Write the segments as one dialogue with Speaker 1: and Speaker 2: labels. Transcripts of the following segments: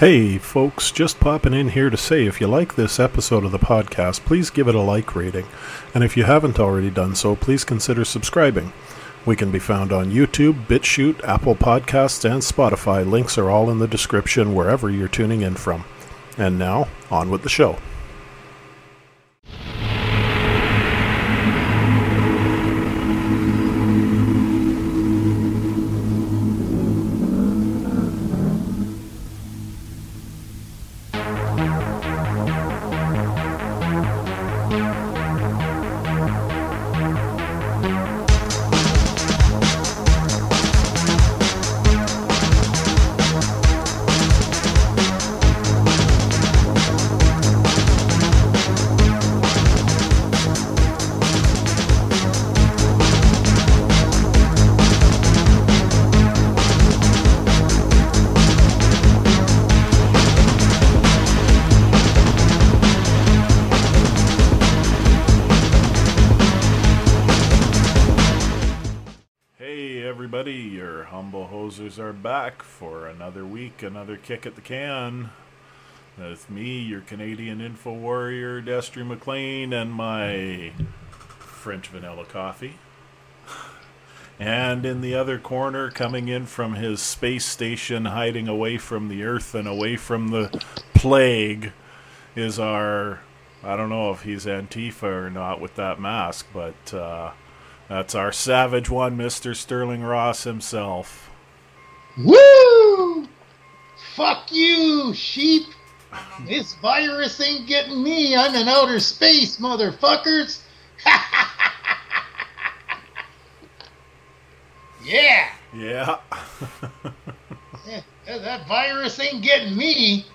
Speaker 1: Hey, folks, just popping in here to say if you like this episode of the podcast, please give it a like rating. And if you haven't already done so, please consider subscribing. We can be found on YouTube, BitChute, Apple Podcasts, and Spotify. Links are all in the description wherever you're tuning in from. And now, on with the show. Kick at the can. With me, your Canadian info warrior, Destry McLean, and my French vanilla coffee. And in the other corner, coming in from his space station, hiding away from the Earth and away from the plague, is our. I don't know if he's Antifa or not with that mask, but uh, that's our savage one, Mr. Sterling Ross himself.
Speaker 2: Woo! Fuck you, sheep! This virus ain't getting me. I'm in outer space, motherfuckers! yeah!
Speaker 1: Yeah.
Speaker 2: yeah! That virus ain't getting me.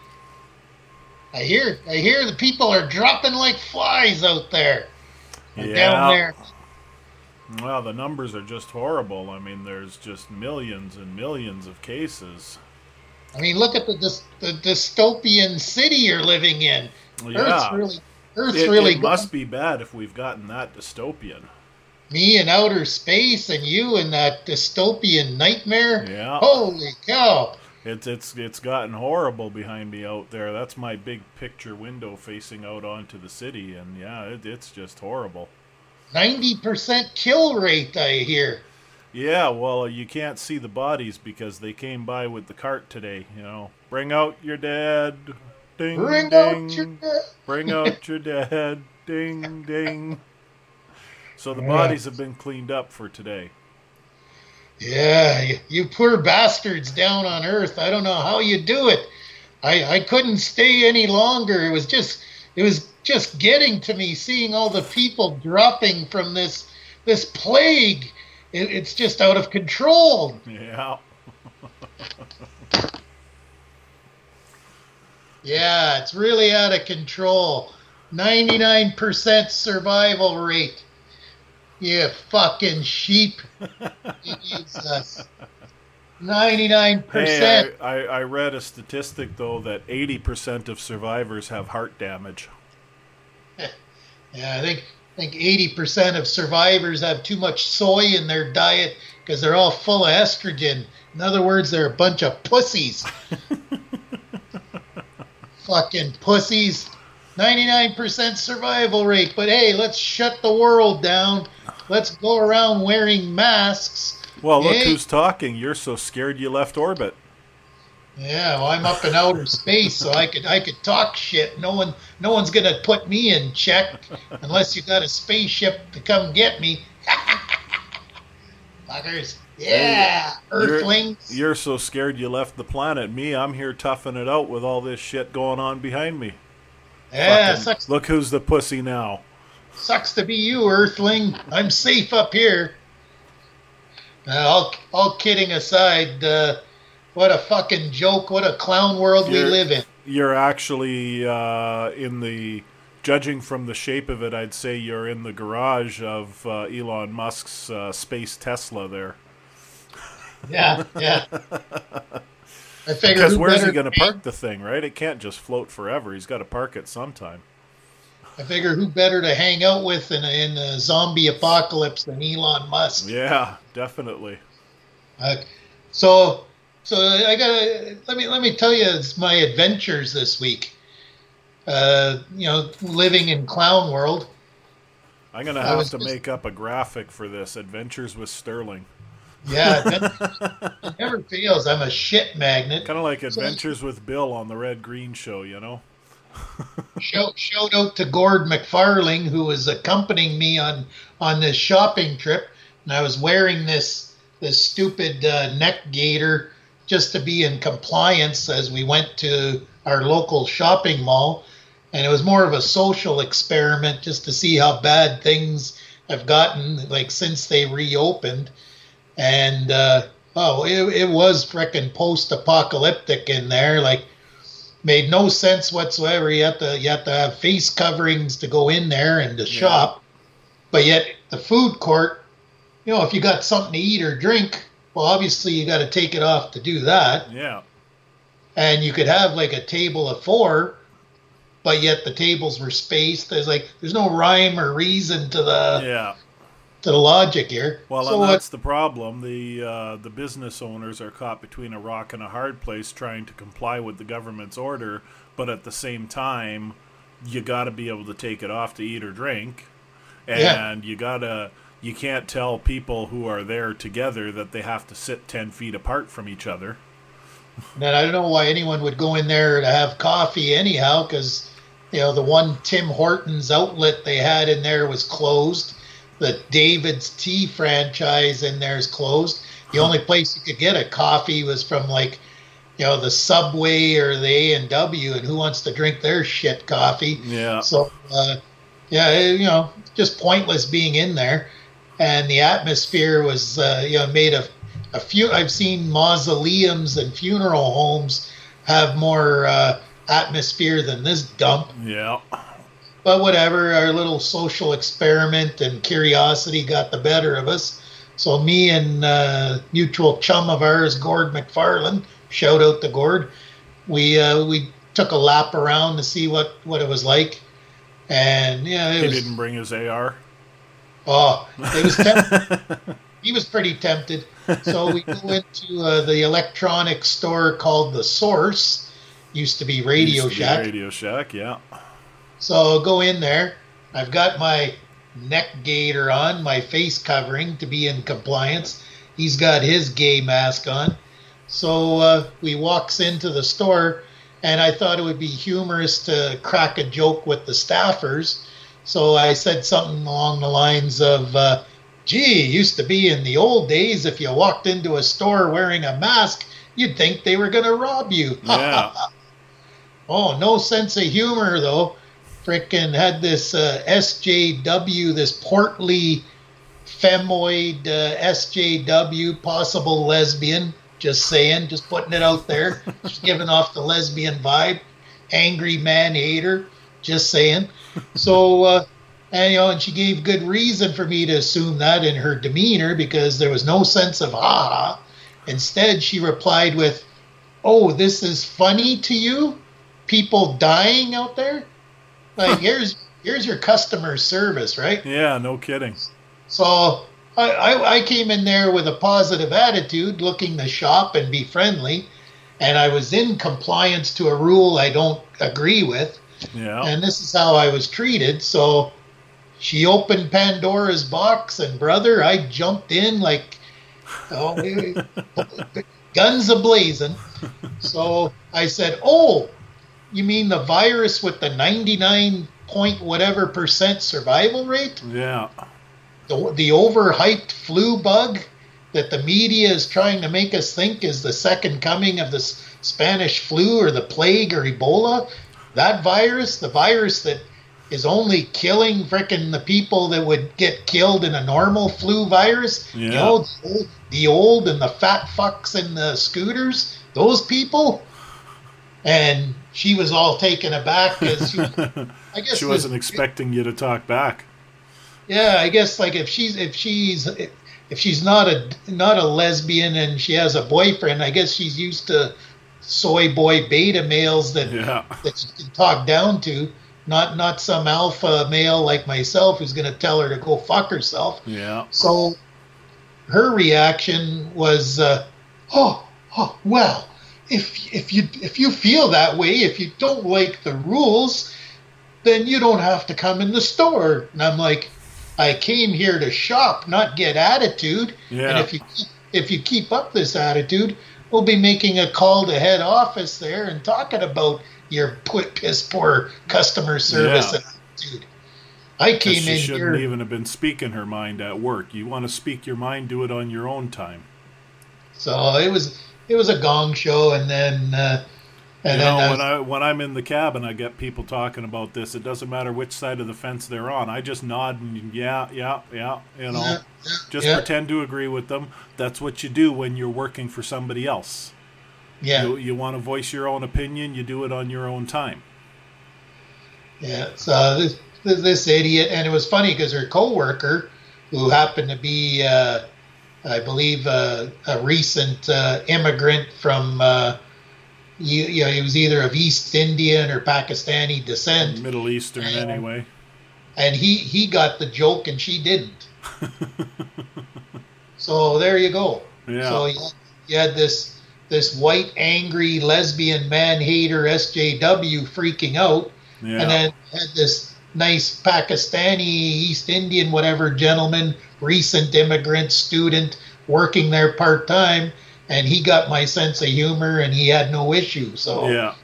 Speaker 2: I hear I hear the people are dropping like flies out there.
Speaker 1: yeah.
Speaker 2: Down there.
Speaker 1: Well, the numbers are just horrible. I mean, there's just millions and millions of cases.
Speaker 2: I mean, look at the, dys- the dystopian city you're living in.
Speaker 1: Yeah.
Speaker 2: Earth's really, Earth's
Speaker 1: It,
Speaker 2: really
Speaker 1: it must be bad if we've gotten that dystopian.
Speaker 2: me in outer space and you in that dystopian nightmare.
Speaker 1: Yeah.
Speaker 2: Holy cow!
Speaker 1: It's it's it's gotten horrible behind me out there. That's my big picture window facing out onto the city, and yeah, it, it's just horrible.
Speaker 2: Ninety percent kill rate, I hear.
Speaker 1: Yeah, well, you can't see the bodies because they came by with the cart today. You know, bring out your dead. Ding
Speaker 2: Bring
Speaker 1: ding.
Speaker 2: out your
Speaker 1: Bring out your dead. Ding ding. So the bodies have been cleaned up for today.
Speaker 2: Yeah, you, you poor bastards down on Earth. I don't know how you do it. I I couldn't stay any longer. It was just it was just getting to me seeing all the people dropping from this this plague. It, it's just out of control.
Speaker 1: Yeah.
Speaker 2: Yeah, it's really out of control. 99% survival rate. You fucking sheep. Jesus. 99%.
Speaker 1: Hey, I, I, I read a statistic though that 80% of survivors have heart damage.
Speaker 2: Yeah, I think I think 80% of survivors have too much soy in their diet because they're all full of estrogen. In other words, they're a bunch of pussies. Fucking pussies. 99% survival rate. But hey, let's shut the world down. Let's go around wearing masks.
Speaker 1: Well, look
Speaker 2: Hey.
Speaker 1: who's talking. You're so scared you left orbit.
Speaker 2: Yeah, well, I'm up in outer space, so I could I could talk shit. No one no one's gonna put me in check unless you got a spaceship to come get me. Fuckers. Yeah,
Speaker 1: You're-
Speaker 2: Earthlings.
Speaker 1: You're so scared you left the planet. Me, I'm here toughing it out with all this shit going on behind me.
Speaker 2: yeah,
Speaker 1: Fucking-
Speaker 2: sucks
Speaker 1: Look who's the pussy now.
Speaker 2: sucks to be you, Earthling. I'm safe up here. Uh, all all kidding aside, uh, what a fucking joke! What a clown world we
Speaker 1: You're-
Speaker 2: live in.
Speaker 1: You're actually uh, in the. Judging from the shape of it, I'd say you're in the garage of uh, Elon Musk's uh, space Tesla there.
Speaker 2: Yeah, yeah. I figured
Speaker 1: Because where's he going to park the thing, right? It can't just float forever. He's got to park it sometime.
Speaker 2: I figure who better to hang out with in a, in a zombie apocalypse than Elon Musk.
Speaker 1: Yeah, definitely.
Speaker 2: Uh, so So I gotta let me let me tell you my adventures this week. Uh, you know, living in clown world.
Speaker 1: I'm gonna have to just, make up a graphic for this. Adventures with Sterling.
Speaker 2: Yeah, it never fails. I'm a shit magnet.
Speaker 1: Kind of like Adventures so, with Bill on the Red Green Show, you know.
Speaker 2: shout, shout out to Gord McFarling who was accompanying me on on this shopping trip, and I was wearing this this stupid uh, neck gaiter just to be in compliance as we went to our local shopping mall, and it was more of a social experiment just to see how bad things have gotten like since they reopened, and uh, oh, it, it was freaking post-apocalyptic in there, like made no sense whatsoever. You have to you have to have face coverings to go in there and to yeah. shop, but yet the food court, you know, if you got something to eat or drink, well, obviously you got to take it off to do that.
Speaker 1: Yeah.
Speaker 2: And you could have like a table of four, but yet the tables were spaced. There's like there's no rhyme or reason to the
Speaker 1: yeah
Speaker 2: to the logic here.
Speaker 1: Well, so and that's what, the problem. The uh, the business owners are caught between a rock and a hard place, trying to comply with the government's order, but at the same time, you got to be able to take it off to eat or drink, and yeah. you gotta you can't tell people who are there together that they have to sit ten feet apart from each other.
Speaker 2: And I don't know why anyone would go in there to have coffee anyhow, because you know the one Tim Hortons outlet they had in there was closed the David's Tea franchise in there is closed. The only place you could get a coffee was from like, you know, the Subway or the A and W, and who wants to drink their shit coffee?
Speaker 1: Yeah.
Speaker 2: So, uh, yeah, you know, just pointless being in there, and the atmosphere was, uh, you know, made of a few. I've seen mausoleums and funeral homes have more uh, atmosphere than this dump.
Speaker 1: Yeah.
Speaker 2: But whatever, our little social experiment and curiosity got the better of us. So me and uh, mutual chum of ours, Gord McFarland, shout out to Gord. We uh, we took a lap around to see what, what it was like, and yeah,
Speaker 1: he
Speaker 2: was,
Speaker 1: didn't bring his AR.
Speaker 2: Oh, it was tempted. he was pretty tempted. So we go into uh, the electronic store called the Source. Used to be Radio
Speaker 1: Used to
Speaker 2: Shack.
Speaker 1: Be Radio Shack, yeah.
Speaker 2: So go in there. I've got my neck gaiter on, my face covering to be in compliance. He's got his gay mask on. So uh, we walks into the store, and I thought it would be humorous to crack a joke with the staffers. So I said something along the lines of, uh, "Gee, used to be in the old days. If you walked into a store wearing a mask, you'd think they were going to rob you."
Speaker 1: Yeah.
Speaker 2: oh, no sense of humor though frickin' had this uh, SJW, this portly femoid uh, SJW, possible lesbian. Just saying, just putting it out there. just giving off the lesbian vibe. Angry man hater. Just saying. So, uh, and you know, and she gave good reason for me to assume that in her demeanor because there was no sense of ah. Instead, she replied with, "Oh, this is funny to you? People dying out there? Like here's here's your customer service, right?
Speaker 1: Yeah, no kidding.
Speaker 2: So I, I, I came in there with a positive attitude, looking to shop and be friendly, and I was in compliance to a rule I don't agree with.
Speaker 1: Yeah.
Speaker 2: And this is how I was treated. So she opened Pandora's box, and brother, I jumped in like oh, guns a blazing. So I said, "Oh, you mean the virus with the 99 point whatever percent survival rate?
Speaker 1: Yeah.
Speaker 2: The, the overhyped flu bug that the media is trying to make us think is the second coming of the Spanish flu or the plague or Ebola? That virus, the virus that is only killing frickin' the people that would get killed in a normal flu virus.
Speaker 1: Yeah.
Speaker 2: You know, the old, the old and the fat fucks in the scooters, those people. And she was all taken aback because she,
Speaker 1: I guess she wasn't expecting you to talk back.
Speaker 2: Yeah, I guess like if she's if she's if she's not a not a lesbian and she has a boyfriend, I guess she's used to soy boy beta males that
Speaker 1: yeah.
Speaker 2: that she can talk down to. Not not some alpha male like myself who's going to tell her to go fuck herself.
Speaker 1: Yeah.
Speaker 2: So her reaction was, uh, "Oh, oh, well, if if you if you feel that way, if you don't like the rules, then you don't have to come in the store. And I'm like, I came here to shop, not get attitude.
Speaker 1: Yeah.
Speaker 2: And if you if you keep up this attitude, we'll be making a call to head office there and talking about your put piss poor customer service
Speaker 1: Yeah.
Speaker 2: attitude. I came
Speaker 1: she
Speaker 2: in
Speaker 1: shouldn't
Speaker 2: here.
Speaker 1: even have been speaking her mind at work. You want to speak your mind, do it on your own time.
Speaker 2: So it was it was a gong show, and then uh, and
Speaker 1: you
Speaker 2: then
Speaker 1: know,
Speaker 2: I
Speaker 1: when I when I'm in the cab and I get people talking about this, it doesn't matter which side of the fence they're on. I just nod and yeah, yeah, yeah. You know,
Speaker 2: Yeah, yeah,
Speaker 1: just
Speaker 2: yeah.
Speaker 1: pretend to agree with them. That's what you do when you're working for somebody else.
Speaker 2: yeah
Speaker 1: You, you want to voice your own opinion, you do it on your own time.
Speaker 2: yeah. So this this, this idiot, and it was funny because her coworker, who happened to be, uh, I believe, uh, a recent uh, immigrant from. You, you know, he was either of East Indian or Pakistani descent,
Speaker 1: Middle Eastern,
Speaker 2: Yeah.
Speaker 1: anyway.
Speaker 2: and he he got the joke and she didn't. so there you go.
Speaker 1: Yeah.
Speaker 2: So you, you had this this white angry lesbian man hater SJW freaking out,
Speaker 1: yeah.
Speaker 2: and then had this nice Pakistani East Indian whatever gentleman, recent immigrant student working there part time, and he got my sense of humor and he had no issue. So
Speaker 1: yeah.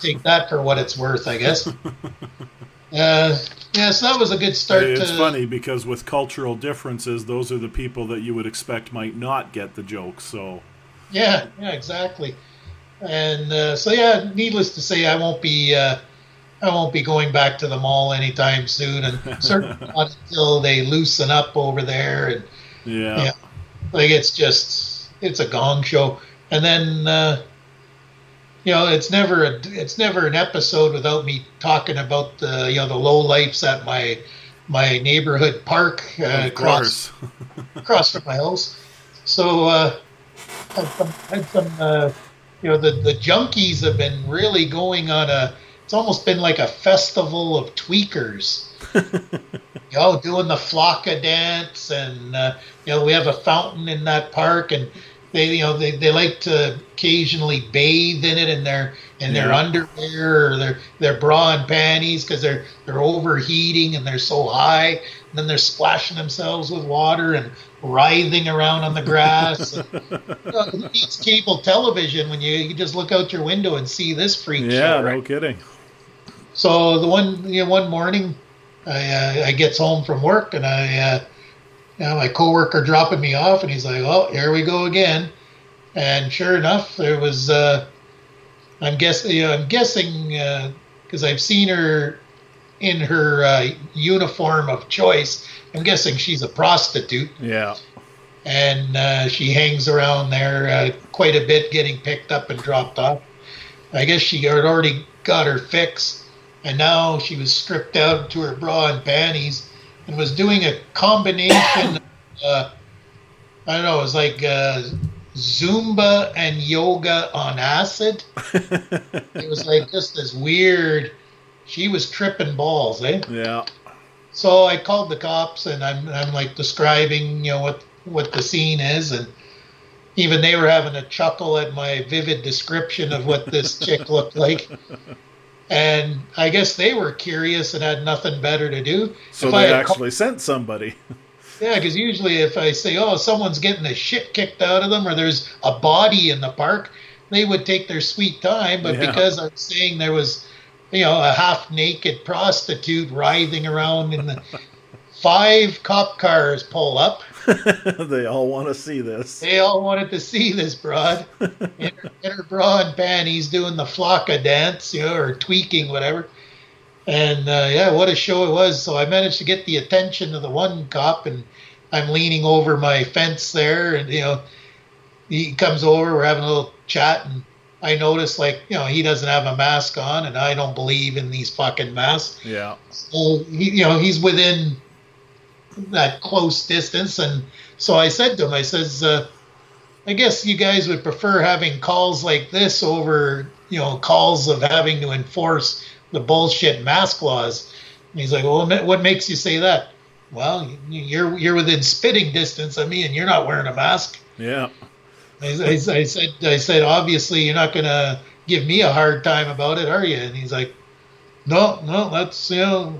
Speaker 2: take that for what it's worth, I guess. uh, yeah, so that was a good start.
Speaker 1: It's
Speaker 2: to,
Speaker 1: funny because with cultural differences, those are the people that you would expect might not get the joke. So
Speaker 2: Yeah, yeah, exactly. And uh, so, yeah, needless to say, I won't be uh, I won't be going back to the mall anytime soon, and certainly not until they loosen up over there. And
Speaker 1: yeah,
Speaker 2: Yeah. like, it's just it's a gong show. And then uh, you know, it's never a it's never an episode without me talking about the you know the low lifes at my my neighborhood park uh, across
Speaker 1: course.
Speaker 2: across from my house. So uh, had some, had some uh, you know the the junkies have been really going on a. It's almost been like a festival of tweakers. you know, doing the flocka dance, and uh, you know we have a fountain in that park, and they you know they, they like to occasionally bathe in it in their in their
Speaker 1: Yeah.
Speaker 2: underwear or their their bra and panties because they're they're overheating and they're so high, and then they're splashing themselves with water and writhing around on the grass. and, you know, who needs cable television when you, you just look out your window and see this freak
Speaker 1: yeah,
Speaker 2: show? Right?
Speaker 1: no kidding.
Speaker 2: So the one you know, one morning, I uh, I gets home from work and I, uh, you know, my coworker dropping me off and he's like, "Oh, here we go again," and sure enough, there was. Uh, I'm guessing. You know, I'm guessing because I've seen her in her uh, uniform of choice. I'm guessing she's a prostitute
Speaker 1: Yeah,
Speaker 2: and uh, she hangs around there uh, quite a bit, getting picked up and dropped off. I guess she had already got her fix, and now she was stripped out to her bra and panties, and was doing a combination. uh, I don't know. It was like uh, Zumba and yoga on acid. it was like just this weird. She was tripping balls, eh?
Speaker 1: yeah,
Speaker 2: So I called the cops and I'm I'm like describing, you know, what what the scene is and even they were having a chuckle at my vivid description of what this chick looked like. And I guess they were curious and had nothing better to do.
Speaker 1: so
Speaker 2: If
Speaker 1: they actually sent somebody.
Speaker 2: yeah, because usually if I say, "Oh, someone's getting the shit kicked out of them," or "There's a body in the park," they would take their sweet time. But
Speaker 1: Yeah.
Speaker 2: because I'm saying there was, you know, a half-naked prostitute writhing around in the five cop cars pull up,
Speaker 1: they all want to see this.
Speaker 2: they all wanted to see this broad in her, in her bra and panties doing the flocka dance, you know, or tweaking, whatever. And uh, yeah, what a show it was. So I managed to get the attention of the one cop, and I'm leaning over my fence there, and you know, he comes over. We're having a little chat, and I notice like you know he doesn't have a mask on, and I don't believe in these fucking masks.
Speaker 1: Yeah,
Speaker 2: So he, you know, he's within that close distance, and so I said to him, I says, uh, I guess you guys would prefer having calls like this over, you know, calls of having to enforce the bullshit mask laws. And he's like, well, what makes you say that? Well, you're you're within spitting distance of me, and you're not wearing a mask.
Speaker 1: yeah.
Speaker 2: I, I, I said, I said, obviously you're not gonna give me a hard time about it, are you? And he's like, no, no, that's you know,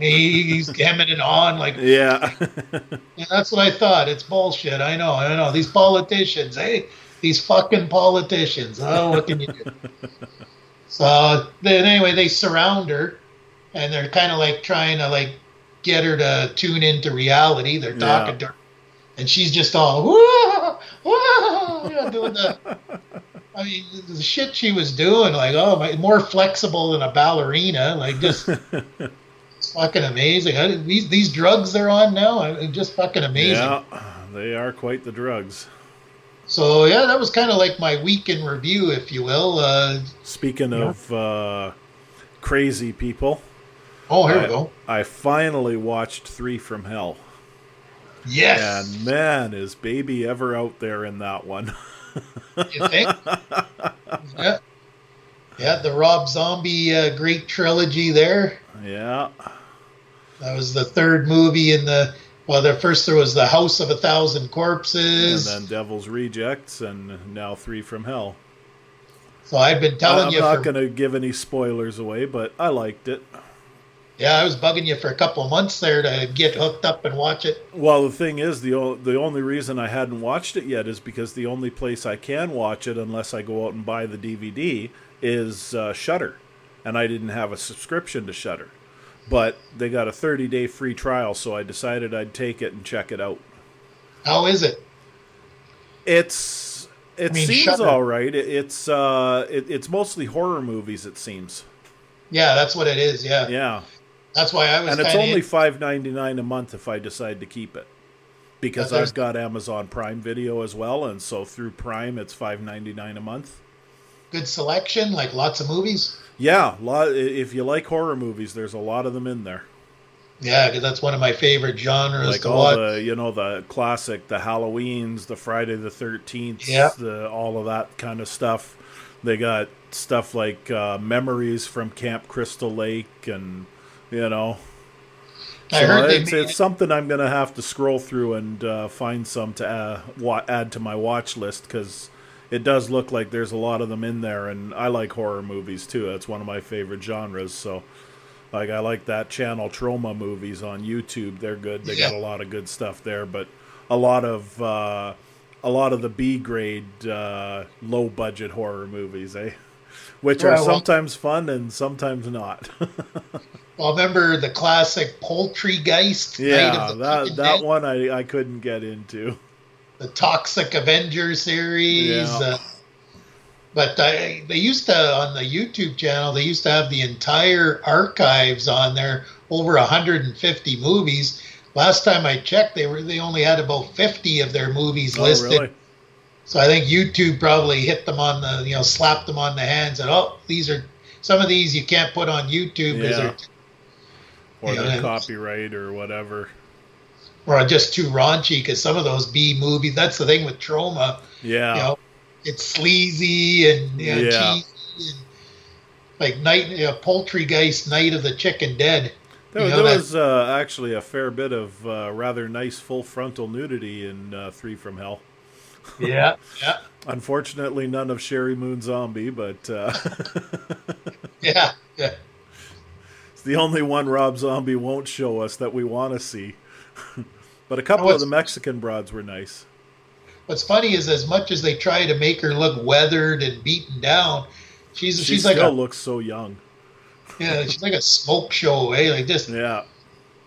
Speaker 2: he's hemming and on like,
Speaker 1: Yeah.
Speaker 2: yeah, that's what I thought. It's bullshit. I know, I know. These politicians, hey, these fucking politicians. Oh, what can you do? so then, anyway, they surround her, and they're kind of like trying to like get her to tune into reality. They're talking
Speaker 1: Yeah.
Speaker 2: to her, and she's just all whoa, whoa, you know, doing the. I mean, the shit she was doing, like, oh my, more flexible than a ballerina, like just. It's fucking amazing. I, these these drugs they're on now, are just fucking amazing.
Speaker 1: yeah. They are quite the drugs.
Speaker 2: So yeah, that was kind of like my week in review, if you will. Uh,
Speaker 1: Speaking
Speaker 2: Yeah.
Speaker 1: of uh, crazy people,
Speaker 2: oh, here
Speaker 1: I,
Speaker 2: we go.
Speaker 1: I finally watched Three from Hell.
Speaker 2: Yes,
Speaker 1: And man, is baby ever out there in that one.
Speaker 2: you think? yeah, yeah. The Rob Zombie uh, great trilogy there.
Speaker 1: Yeah.
Speaker 2: That was the third movie in the. Well, the first there was the House of a Thousand Corpses, And
Speaker 1: then Devil's Rejects, and now Three from Hell.
Speaker 2: so I've been telling you.
Speaker 1: I'm
Speaker 2: not
Speaker 1: going to give any spoilers away, but I liked it.
Speaker 2: yeah, I was bugging you for a couple of months there to get hooked up and watch it.
Speaker 1: Well, the thing is, the o- the only reason I hadn't watched it yet is because the only place I can watch it, unless I go out and buy the DVD, is uh, Shudder, and I didn't have a subscription to Shudder. But they got a 30 day free trial, so I decided I'd take it and check it out.
Speaker 2: How is it?
Speaker 1: It's it
Speaker 2: I mean,
Speaker 1: seems
Speaker 2: Shudder.
Speaker 1: all right. It, it's uh, it, it's mostly horror movies. It seems,
Speaker 2: Yeah, that's what it is. Yeah,
Speaker 1: yeah.
Speaker 2: that's why I was.
Speaker 1: and it's only five ninety nine a month if I decide to keep it, because I've got Amazon Prime Video as well, and so through Prime it's five ninety nine a month.
Speaker 2: good selection, like lots of movies.
Speaker 1: Yeah, lot, if you like horror movies, there's a lot of them in there.
Speaker 2: Yeah, because that's one of my favorite genres
Speaker 1: Like
Speaker 2: to
Speaker 1: all
Speaker 2: watch.
Speaker 1: the you know the classic, the Halloweens, the Friday the Thirteenth,
Speaker 2: Yeah.
Speaker 1: the all of that kind of stuff. They got stuff like uh, memories from Camp Crystal Lake, and you know.
Speaker 2: I
Speaker 1: So
Speaker 2: heard they
Speaker 1: it's,
Speaker 2: made
Speaker 1: it's something I'm going to have to scroll through and uh, find some to uh, wa- add to my watch list because it does look like there's a lot of them in there, and I like horror movies too. That's one of my favorite genres. So, like, I like that channel Troma movies on YouTube. They're good. They got a lot of good stuff there, but a lot of uh, a lot of the B grade, uh, low budget horror movies, eh? Which are
Speaker 2: Right, well-
Speaker 1: sometimes fun and sometimes not.
Speaker 2: Well, remember the classic Poultrygeist?
Speaker 1: Yeah, that that one I, I couldn't get into.
Speaker 2: The Toxic Avenger series.
Speaker 1: Yeah.
Speaker 2: Uh, but I, they used to on the YouTube channel. They used to have the entire archives on there, over 150 movies. Last time I checked, they were they only had about 50 of their movies
Speaker 1: Oh,
Speaker 2: listed.
Speaker 1: really?
Speaker 2: So I think YouTube probably hit them on the, you know, slapped them on the hands and oh, these are some of these you can't put on YouTube because
Speaker 1: Yeah.
Speaker 2: they're
Speaker 1: Or
Speaker 2: Yeah,
Speaker 1: their copyright or whatever.
Speaker 2: Or just too raunchy. Because some of those B movies, that's the thing with Troma.
Speaker 1: Yeah.
Speaker 2: You know, it's sleazy and you know,
Speaker 1: Yeah.
Speaker 2: cheesy and like night, you know, Poultrygeist, Night of the Chicken Dead.
Speaker 1: There,
Speaker 2: you know,
Speaker 1: there was uh, actually a fair bit of uh, rather nice full frontal nudity in uh, Three from Hell.
Speaker 2: Yeah, yeah,
Speaker 1: Unfortunately, none of Sheri Moon Zombie, but uh,
Speaker 2: yeah, yeah.
Speaker 1: it's the only one Rob Zombie won't show us that we want to see. but a couple of the Mexican broads were nice.
Speaker 2: What's funny is as much as they try to make her look weathered and beaten down, she's
Speaker 1: She
Speaker 2: she's like
Speaker 1: still
Speaker 2: a
Speaker 1: looks so young.
Speaker 2: yeah, she's like a smoke show, eh? Like just
Speaker 1: Yeah,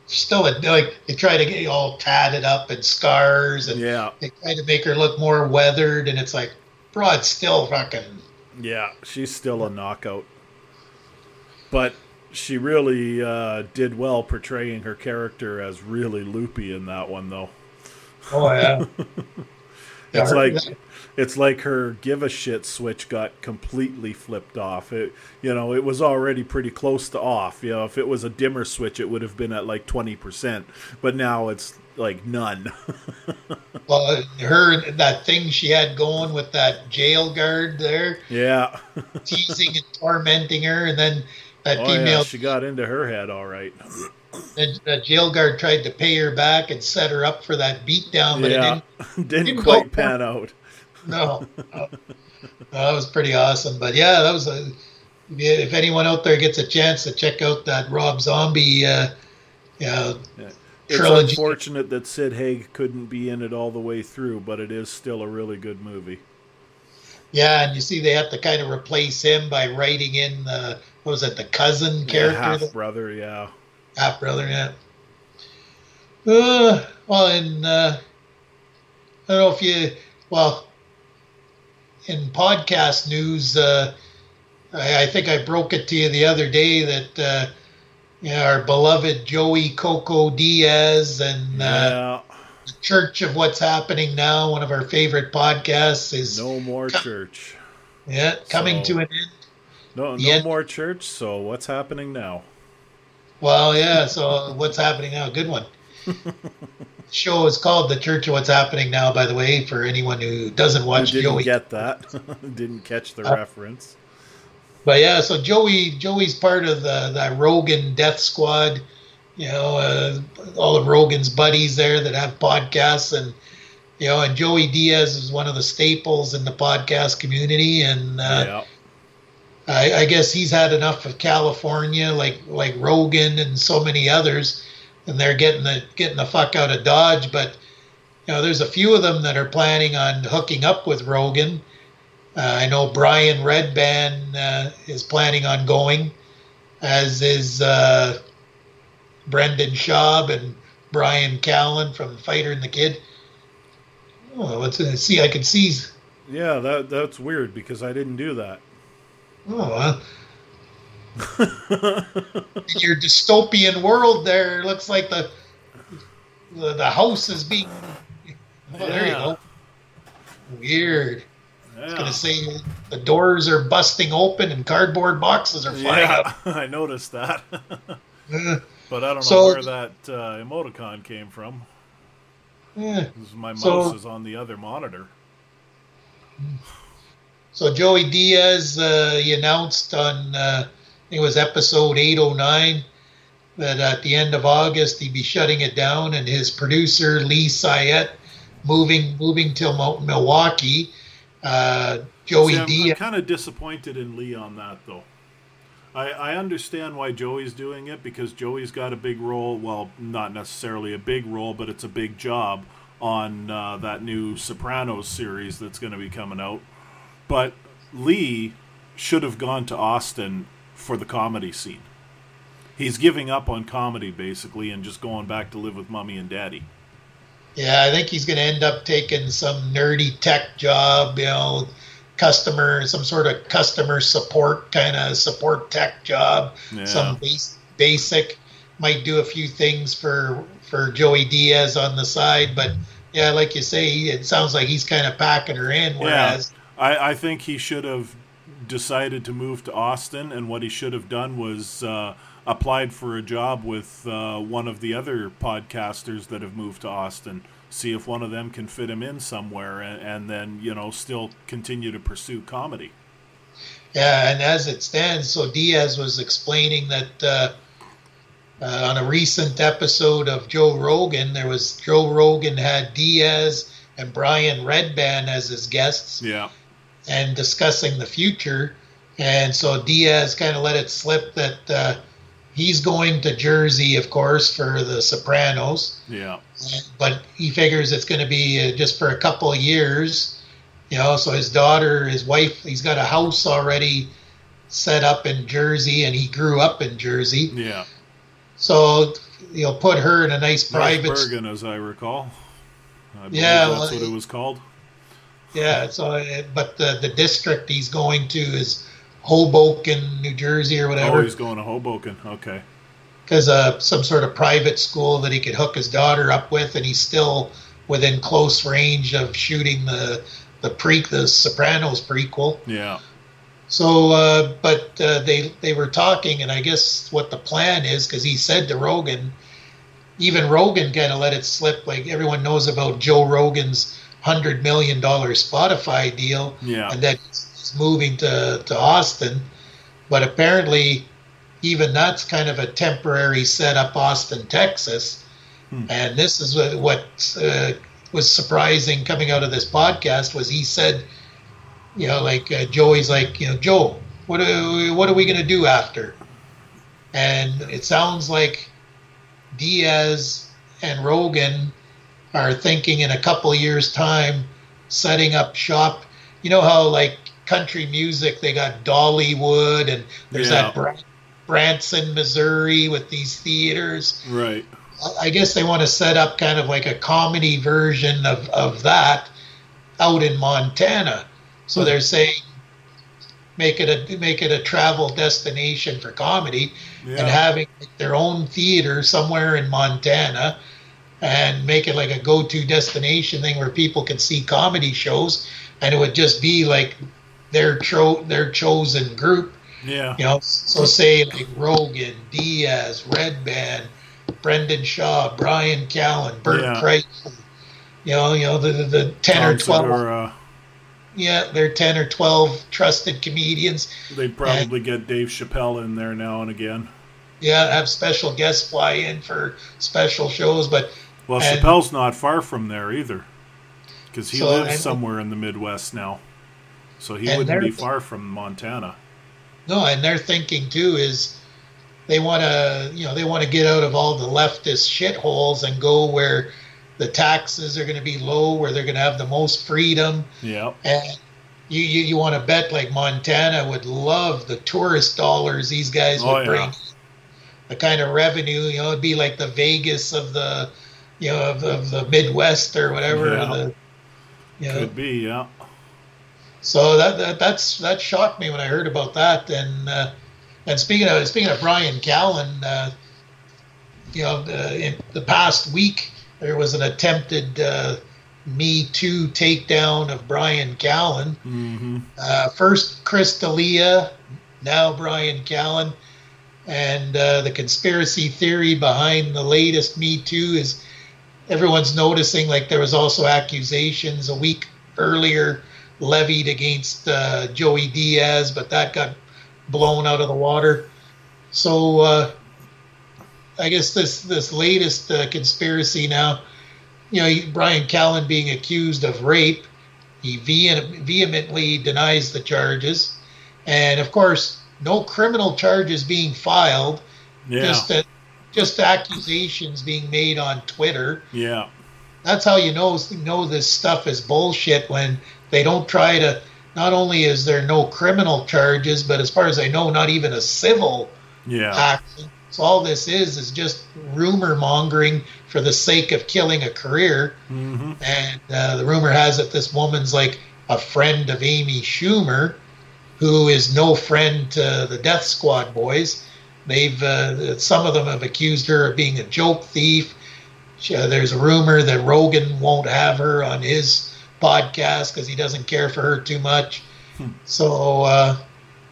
Speaker 2: still a, like they try to get you all tatted up and scars and
Speaker 1: yeah,
Speaker 2: they try to make her look more weathered and it's like broad still fucking
Speaker 1: yeah. She's still a knockout. But she really uh, did well portraying her character as really loopy in that one, though.
Speaker 2: oh yeah
Speaker 1: It's like it's like her give a shit switch got completely flipped off. It you know, it was already pretty close to off. You know, if it was a dimmer switch it would have been at like 20%, but now it's like none.
Speaker 2: well her that thing she had going with that jail guard there
Speaker 1: yeah.
Speaker 2: teasing and tormenting her and then that
Speaker 1: Oh yeah, she got into her head all right.
Speaker 2: the, the jail guard tried to pay her back and set her up for that beatdown but it didn't
Speaker 1: Didn't,
Speaker 2: didn't
Speaker 1: quite pan out.
Speaker 2: no, no. that was pretty awesome. But yeah, that was a. If anyone out there gets a chance to check out that Rob Zombie, uh, yeah,
Speaker 1: it's trilogy. unfortunate that Sid Haig couldn't be in it all the way through, but it is still a really good movie.
Speaker 2: Yeah, and you see, they have to kind of replace him by writing in the what was it, the cousin character,
Speaker 1: yeah, half brother, yeah,
Speaker 2: half brother, yeah. Uh, well, in uh, I don't know if you well in podcast news, uh, I, I, think I broke it to you the other day that uh, you know, our beloved Joey Coco Diaz and uh, yeah. the Church of What's Happening Now, one of our favorite podcasts, is
Speaker 1: no more com- church.
Speaker 2: Yeah, coming so, to an end.
Speaker 1: No, no more church. So what's happening now?
Speaker 2: Well, yeah. So what's happening now? Good one. show is called The Church of What's Happening Now, by the way, for anyone who doesn't watch
Speaker 1: who didn't
Speaker 2: Joey.
Speaker 1: get that. didn't catch the uh, reference.
Speaker 2: But yeah, so Joey Joey's part of the, the Rogan Death Squad. You know, uh, all of Rogan's buddies there that have podcasts, and you know, and Joey Diaz is one of the staples in the podcast community, and uh, yeah. I, I guess he's had enough of California, like like Rogan and so many others and they're getting the getting the fuck out of Dodge. But you know, there's a few of them that are planning on hooking up with Rogan. Uh, I know Brian Redban uh, is planning on going, as is uh, Brendan Schaub and Bryan Callen from Fighter and the Kid. Oh, let's see. I can see.
Speaker 1: Yeah, that that's weird because I didn't do that.
Speaker 2: Oh, well your dystopian world there looks like the the, the house is being oh, there you go weird yeah. I was gonna say the doors are busting open and cardboard boxes are flying yeah,
Speaker 1: up. I noticed that. but I don't know so, where that uh, emoticon came from. Yeah. My mouse so, is on the other monitor.
Speaker 2: So Joey Diaz, uh, he announced on uh, it was episode 809 that at the end of August he'd be shutting it down, and his producer Lee Syatt moving moving to Milwaukee. Uh, Joey See,
Speaker 1: D. I'm kind of disappointed in Lee on that though. I, I understand why Joey's doing it because Joey's got a big role. Well, not necessarily a big role, but it's a big job on uh, that new Sopranos series that's going to be coming out. But Lee should have gone to Austin for the comedy scene. He's giving up on comedy basically and just going back to live with mommy and daddy.
Speaker 2: Yeah, I think he's going to end up taking some nerdy tech job, you know, customer, some sort of customer support kind of support tech job, yeah. some base, basic. Might do a few things for for Joey Diaz on the side, but yeah, like you say, it sounds like he's kind of packing her in. Whereas,
Speaker 1: yeah. I, I think he should have decided to move to Austin, and what he should have done was uh, applied for a job with uh, one of the other podcasters that have moved to Austin. See if one of them can fit him in somewhere, and, and then you know still continue to pursue comedy.
Speaker 2: Yeah, and as it stands, so Diaz was explaining that uh, uh, on a recent episode of Joe Rogan, there was Joe Rogan had Diaz and Brian Redban as his guests.
Speaker 1: Yeah
Speaker 2: and discussing the future. And so Diaz kind of let it slip that uh, he's going to Jersey, of course, for the Sopranos.
Speaker 1: Yeah.
Speaker 2: But he figures it's going to be uh, just for a couple of years. You know, so his daughter, his wife, he's got a house already set up in Jersey, and he grew up in Jersey.
Speaker 1: Yeah.
Speaker 2: So you'll put her in a nice private.
Speaker 1: Bergen, as I recall. I yeah, that's well, what it was called.
Speaker 2: Yeah, so uh, but the the district he's going to is Hoboken, New Jersey, or whatever.
Speaker 1: Oh, he's going to Hoboken. Okay.
Speaker 2: Because uh, some sort of private school that he could hook his daughter up with, and he's still within close range of shooting the the pre the Sopranos prequel.
Speaker 1: Yeah.
Speaker 2: So, uh, but uh, they they were talking, and I guess what the plan is, because he said to Rogan, even Rogan kind of let it slip. Like everyone knows about Joe Rogan's hundred million dollar Spotify deal,
Speaker 1: yeah.
Speaker 2: and that he's moving to to Austin. But apparently, even that's kind of a temporary setup, Austin, Texas. Hmm. And this is what, what uh, was surprising coming out of this podcast was he said, you know, like uh, Joey's like, you know, Joe, what are, what are we going to do after? And it sounds like Diaz and Rogan are thinking in a couple years' time setting up shop. You know how like country music they got Dollywood and there's yeah. that Branson, Missouri with these theaters.
Speaker 1: Right.
Speaker 2: I guess they want to set up kind of like a comedy version of, of that out in Montana. So they're saying make it a make it a travel destination for comedy yeah. and having their own theater somewhere in Montana and make it like a go-to destination thing where people can see comedy shows and it would just be like their cho- their chosen group.
Speaker 1: Yeah.
Speaker 2: You know, so say like Rogan, Diaz, Redban, Brendan Schaub, Bryan Callen, Bert yeah. Kreischer. You know, you know the the, the ten Tom or twelve. Segura. Uh, yeah, they're ten or twelve trusted comedians.
Speaker 1: They'd probably and, get Dave Chappelle in there now and again.
Speaker 2: Yeah, have special guests fly in for special shows, but
Speaker 1: well, and, Chappelle's not far from there either, because he so, lives somewhere in the Midwest now, so he wouldn't be far from Montana.
Speaker 2: No, and their thinking too is they want to, you know, they want to get out of all the leftist shitholes and go where the taxes are going to be low, where they're going to have the most freedom.
Speaker 1: Yeah.
Speaker 2: And you, you, you want to bet like Montana would love the tourist dollars these guys oh, would oh, yeah. bring. The kind of revenue, you know, it'd be like the Vegas of the, you know, of, of the Midwest or whatever. Yeah. The,
Speaker 1: you know. Could be, yeah.
Speaker 2: So that, that that's that shocked me when I heard about that, and uh, and speaking of speaking of Bryan Callen, uh, you know, uh, in the past week there was an attempted uh, Me Too takedown of Bryan Callen.
Speaker 1: Mm-hmm.
Speaker 2: Uh, first Chris D'Elia, now Bryan Callen, and uh, the conspiracy theory behind the latest Me Too is everyone's noticing like there was also accusations a week earlier levied against uh, Joey Diaz, but that got blown out of the water. So uh, I guess this this latest uh, conspiracy now, you know, Bryan Callen being accused of rape, he vehemently denies the charges, and of course, no criminal charges being filed.
Speaker 1: Yeah.
Speaker 2: Just just accusations being made on Twitter.
Speaker 1: Yeah.
Speaker 2: That's how you know know this stuff is bullshit when they don't try to. Not only is there no criminal charges, but as far as I know, not even a civil
Speaker 1: yeah.
Speaker 2: action. So all this is is just rumor mongering for the sake of killing a career.
Speaker 1: Mm-hmm.
Speaker 2: And uh, the rumor has it this woman's like a friend of Amy Schumer, who is no friend to the Death Squad boys. They've uh, some of them have accused her of being a joke thief. She, uh, there's a rumor that Rogan won't have her on his podcast because he doesn't care for her too much. Hmm. So, uh,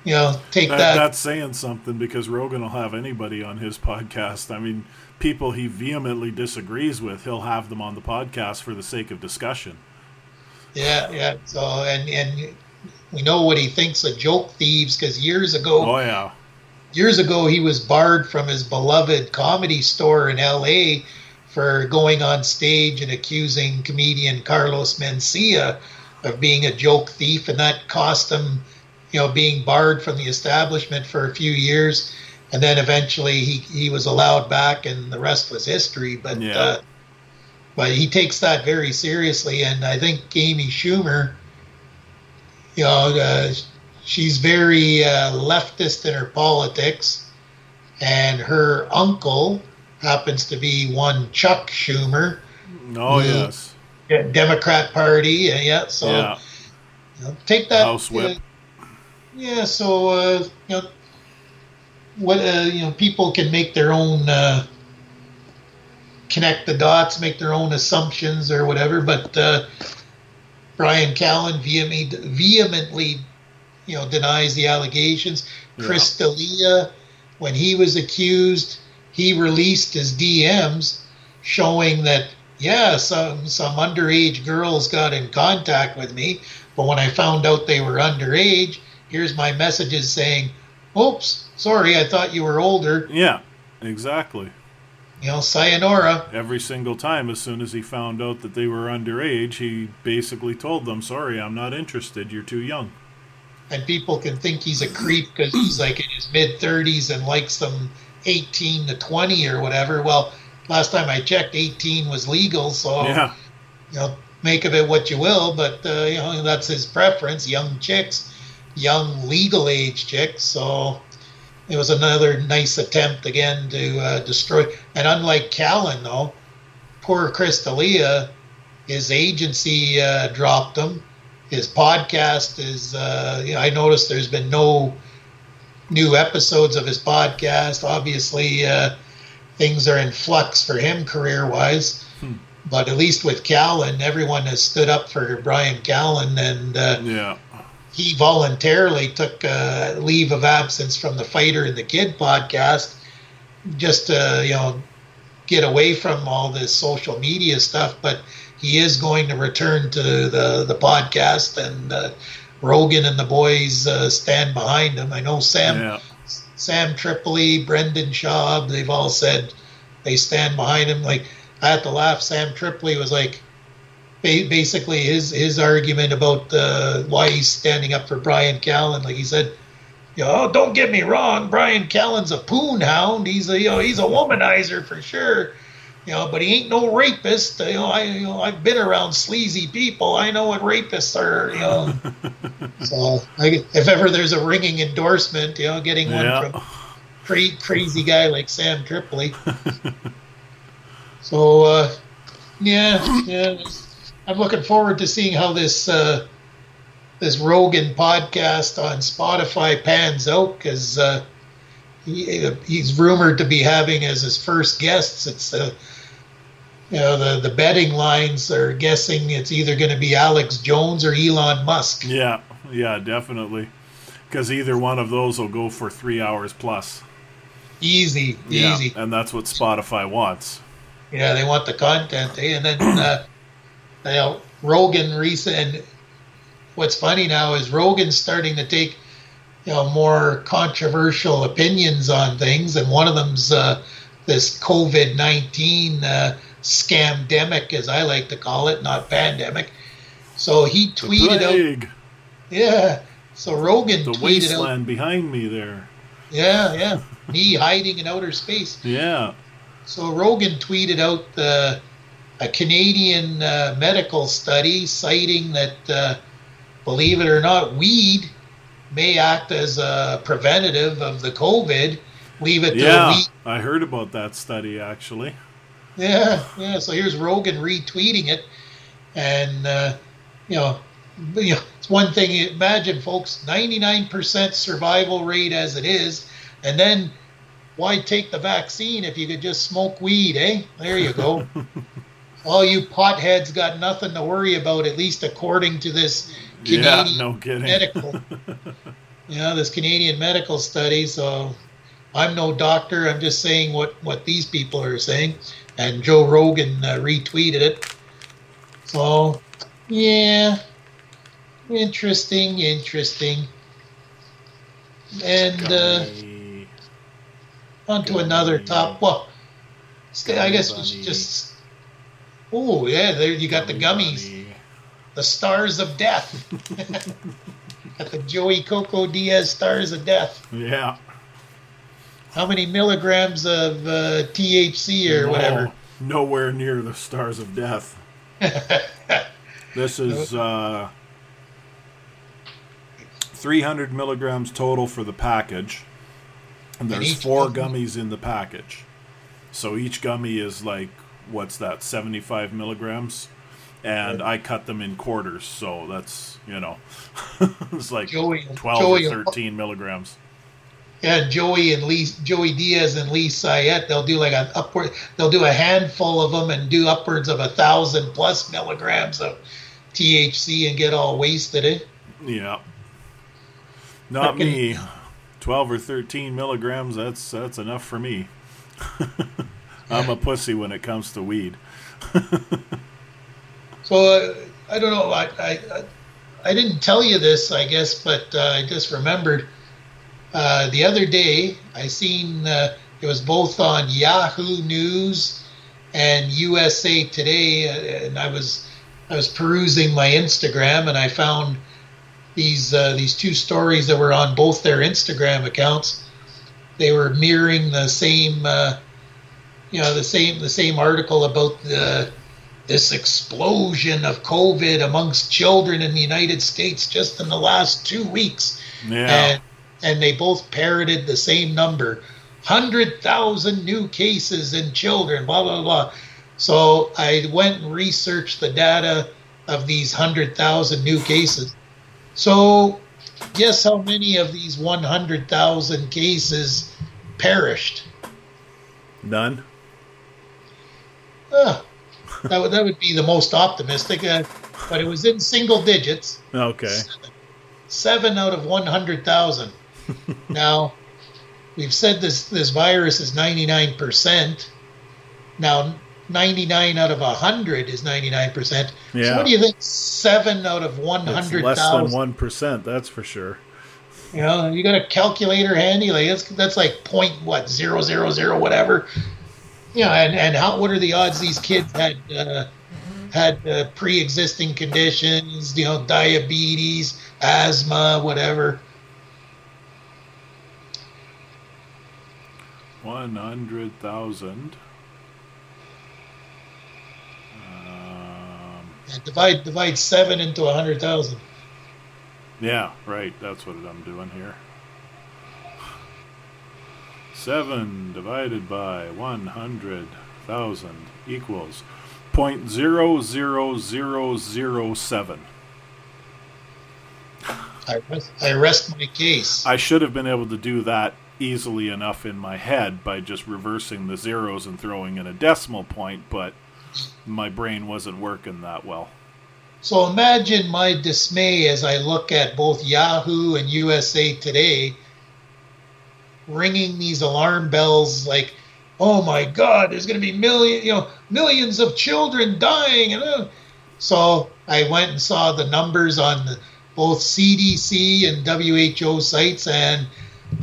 Speaker 2: you know, take that, that.
Speaker 1: That's saying something because Rogan will have anybody on his podcast. I mean, people he vehemently disagrees with, he'll have them on the podcast for the sake of discussion.
Speaker 2: Yeah, yeah. So, and and we know what he thinks of joke thieves because years ago,
Speaker 1: oh yeah,
Speaker 2: years ago he was barred from his beloved comedy store in L.A. for going on stage and accusing comedian Carlos Mencia of being a joke thief, and that cost him, you know, being barred from the establishment for a few years, and then eventually he he was allowed back, and the rest was history. But
Speaker 1: yeah. uh,
Speaker 2: but he takes that very seriously, and I think Amy Schumer, you know. Uh, she's very uh, leftist in her politics, and her uncle happens to be one Chuck Schumer.
Speaker 1: Oh yes,
Speaker 2: Democrat Party. Uh, yeah, so
Speaker 1: yeah.
Speaker 2: You know, take that.
Speaker 1: House whip.
Speaker 2: Uh, yeah, so uh, you know what uh, you know people can make their own uh, connect the dots, make their own assumptions or whatever, but. Bryan Callen vehemently you know denies the allegations. Yeah. Chris D'Elia, when he was accused, he released his DMs showing that yeah, some some underage girls got in contact with me, but when I found out they were underage, here's my messages saying, "Oops, sorry, I thought you were older."
Speaker 1: Yeah, exactly.
Speaker 2: you know, sayonara.
Speaker 1: Every single time, as soon as he found out that they were underage, he basically told them, "Sorry, I'm not interested. You're too young."
Speaker 2: And people can think he's a creep because he's like in his mid 30s and likes them 18 to 20 or whatever. Well, last time I checked, 18 was legal, so
Speaker 1: Yeah,
Speaker 2: you know, make of it what you will. But uh, you know, that's his preference. Young chicks, young legal age chicks. So it was another nice attempt again to uh, destroy. And unlike Callen, though, poor Chris D'Elia, his agency uh, dropped him. His podcast is. Uh, you know, I noticed there's been no new episodes of his podcast. Obviously, uh, things are in flux for him career wise. But at least with Callen, everyone has stood up for Bryan Callen, and uh,
Speaker 1: yeah,
Speaker 2: he voluntarily took uh, leave of absence from the Fighter and the Kid podcast just to you know get away from all this social media stuff. But he is going to return to the the podcast, and uh, Rogan and the boys uh, stand behind him. I know Sam
Speaker 1: yeah,
Speaker 2: Sam Tripoli, Brendan Schaub, they've all said they stand behind him. Like I had to laugh. Sam Tripoli was like basically his his argument about uh, why he's standing up for Bryan Callen. Like he said, you know, oh, don't get me wrong, Bryan Callen's a poon hound. He's a you know he's a womanizer for sure. You know, but he ain't no rapist. You know, I you know I've been around sleazy people. I know what rapists are. You know, so I, if ever there's a ringing endorsement, you know, getting one
Speaker 1: yeah.
Speaker 2: from cra- crazy guy like Sam Tripoli. so uh, yeah, yeah, I'm looking forward to seeing how this uh, this Rogan podcast on Spotify pans out because uh, he, he's rumored to be having as his first guests. It's uh, you know the the betting lines are guessing it's either going to be Alex Jones or Elon Musk.
Speaker 1: yeah, yeah, definitely. Because either one of those will go for three hours plus.
Speaker 2: Easy,
Speaker 1: Yeah,
Speaker 2: easy.
Speaker 1: and that's what Spotify wants.
Speaker 2: Yeah, they want the content, eh? and then uh, you know Rogan recent. And what's funny now is Rogan's starting to take you know more controversial opinions on things, and one of them's uh, this COVID nineteen uh, scamdemic, as I like to call it, not pandemic. So he
Speaker 1: The
Speaker 2: tweeted out, yeah. So Rogan
Speaker 1: the
Speaker 2: tweeted out,
Speaker 1: wasteland behind me there.
Speaker 2: yeah, yeah, me hiding in outer space.
Speaker 1: Yeah,
Speaker 2: So Rogan tweeted out uh, a Canadian uh, medical study citing that, uh, believe it or not, weed may act as a preventative of the COVID. Leave it to
Speaker 1: yeah.
Speaker 2: weed.
Speaker 1: I heard about that study actually.
Speaker 2: Yeah, yeah. So here's Rogan retweeting it, and uh, you know, you know, it's one thing. Imagine, folks, 99% survival rate as it is, and then why take the vaccine if you could just smoke weed, eh? There you go. All you potheads got nothing to worry about, at least according to this Canadian Yeah,
Speaker 1: no kidding.
Speaker 2: medical. you know, this Canadian medical study. So I'm no doctor. I'm just saying what, what these people are saying. And Joe Rogan uh, retweeted it. So, yeah. Interesting, interesting. And uh, on to another top. Well, st- I guess we should just. Oh, yeah, there you got the gummies. The stars of death. got the Joey Coco Diaz stars of death.
Speaker 1: Yeah.
Speaker 2: How many milligrams of uh, THC or
Speaker 1: No,
Speaker 2: whatever?
Speaker 1: Nowhere near the stars of death. This is uh, 300 milligrams total for the package. And there's
Speaker 2: each
Speaker 1: four
Speaker 2: gummy-
Speaker 1: gummies in the package. So each gummy is like, what's that, 75 milligrams? And I cut them in quarters. So that's, you know, it's like
Speaker 2: Joey,
Speaker 1: 12
Speaker 2: Joey,
Speaker 1: or 13 milligrams.
Speaker 2: Yeah, Joey and Lee, Joey Diaz and Lee Syatt, they'll do like an upward, they'll do a handful of them and do upwards of a thousand plus milligrams of THC and get all wasted. Eh?
Speaker 1: Yeah. Not
Speaker 2: Fucking-
Speaker 1: me. 12 or 13 milligrams, that's that's enough for me. I'm a pussy when it comes to weed.
Speaker 2: So uh, I don't know. I, I I- I didn't tell you this, I guess, but uh, I just remembered. Uh, the other day, I seen uh, It was both on Yahoo News and USA Today, uh, and I was I was perusing my Instagram and I found these uh, these two stories that were on both their Instagram accounts. They were mirroring the same, uh, you know, the same the same article about the this explosion of COVID amongst children in the United States just in the last two weeks.
Speaker 1: Yeah.
Speaker 2: And, and they both parroted the same number 100,000 new cases in children, blah, blah, blah. So I went and researched the data of these 100,000 new cases. So guess how many of these 100,000 cases perished?
Speaker 1: None.
Speaker 2: Ah, that would that would be the most optimistic, uh, but it was in single digits.
Speaker 1: Okay.
Speaker 2: Seven, seven out of one hundred thousand. now, we've said this this virus is ninety nine percent. Now, ninety nine out of hundred is ninety nine percent.
Speaker 1: Yeah.
Speaker 2: So, what do you think? Seven out of one
Speaker 1: It's
Speaker 2: hundred
Speaker 1: less than one percent. That's for sure.
Speaker 2: You know, you got a calculator handy, like that's that's like point what zero zero zero whatever. You know, and and how what are the odds these kids had uh, had uh, pre-existing conditions? You know, diabetes, asthma, whatever.
Speaker 1: One hundred thousand. Um,
Speaker 2: And divide divide seven into a hundred thousand.
Speaker 1: yeah, right. That's what I'm doing here. Seven divided by one hundred thousand equals point zero zero zero zero seven.
Speaker 2: I rest, I rest my case.
Speaker 1: I should have been able to do that easily enough in my head by just reversing the zeros and throwing in a decimal point, but my brain wasn't working that well.
Speaker 2: So imagine my dismay as I look at both Yahoo and USA Today ringing these alarm bells like, "Oh my God, there's going to be million, you know, millions of children dying." And uh, so I went and saw the numbers on both CDC and WHO sites, and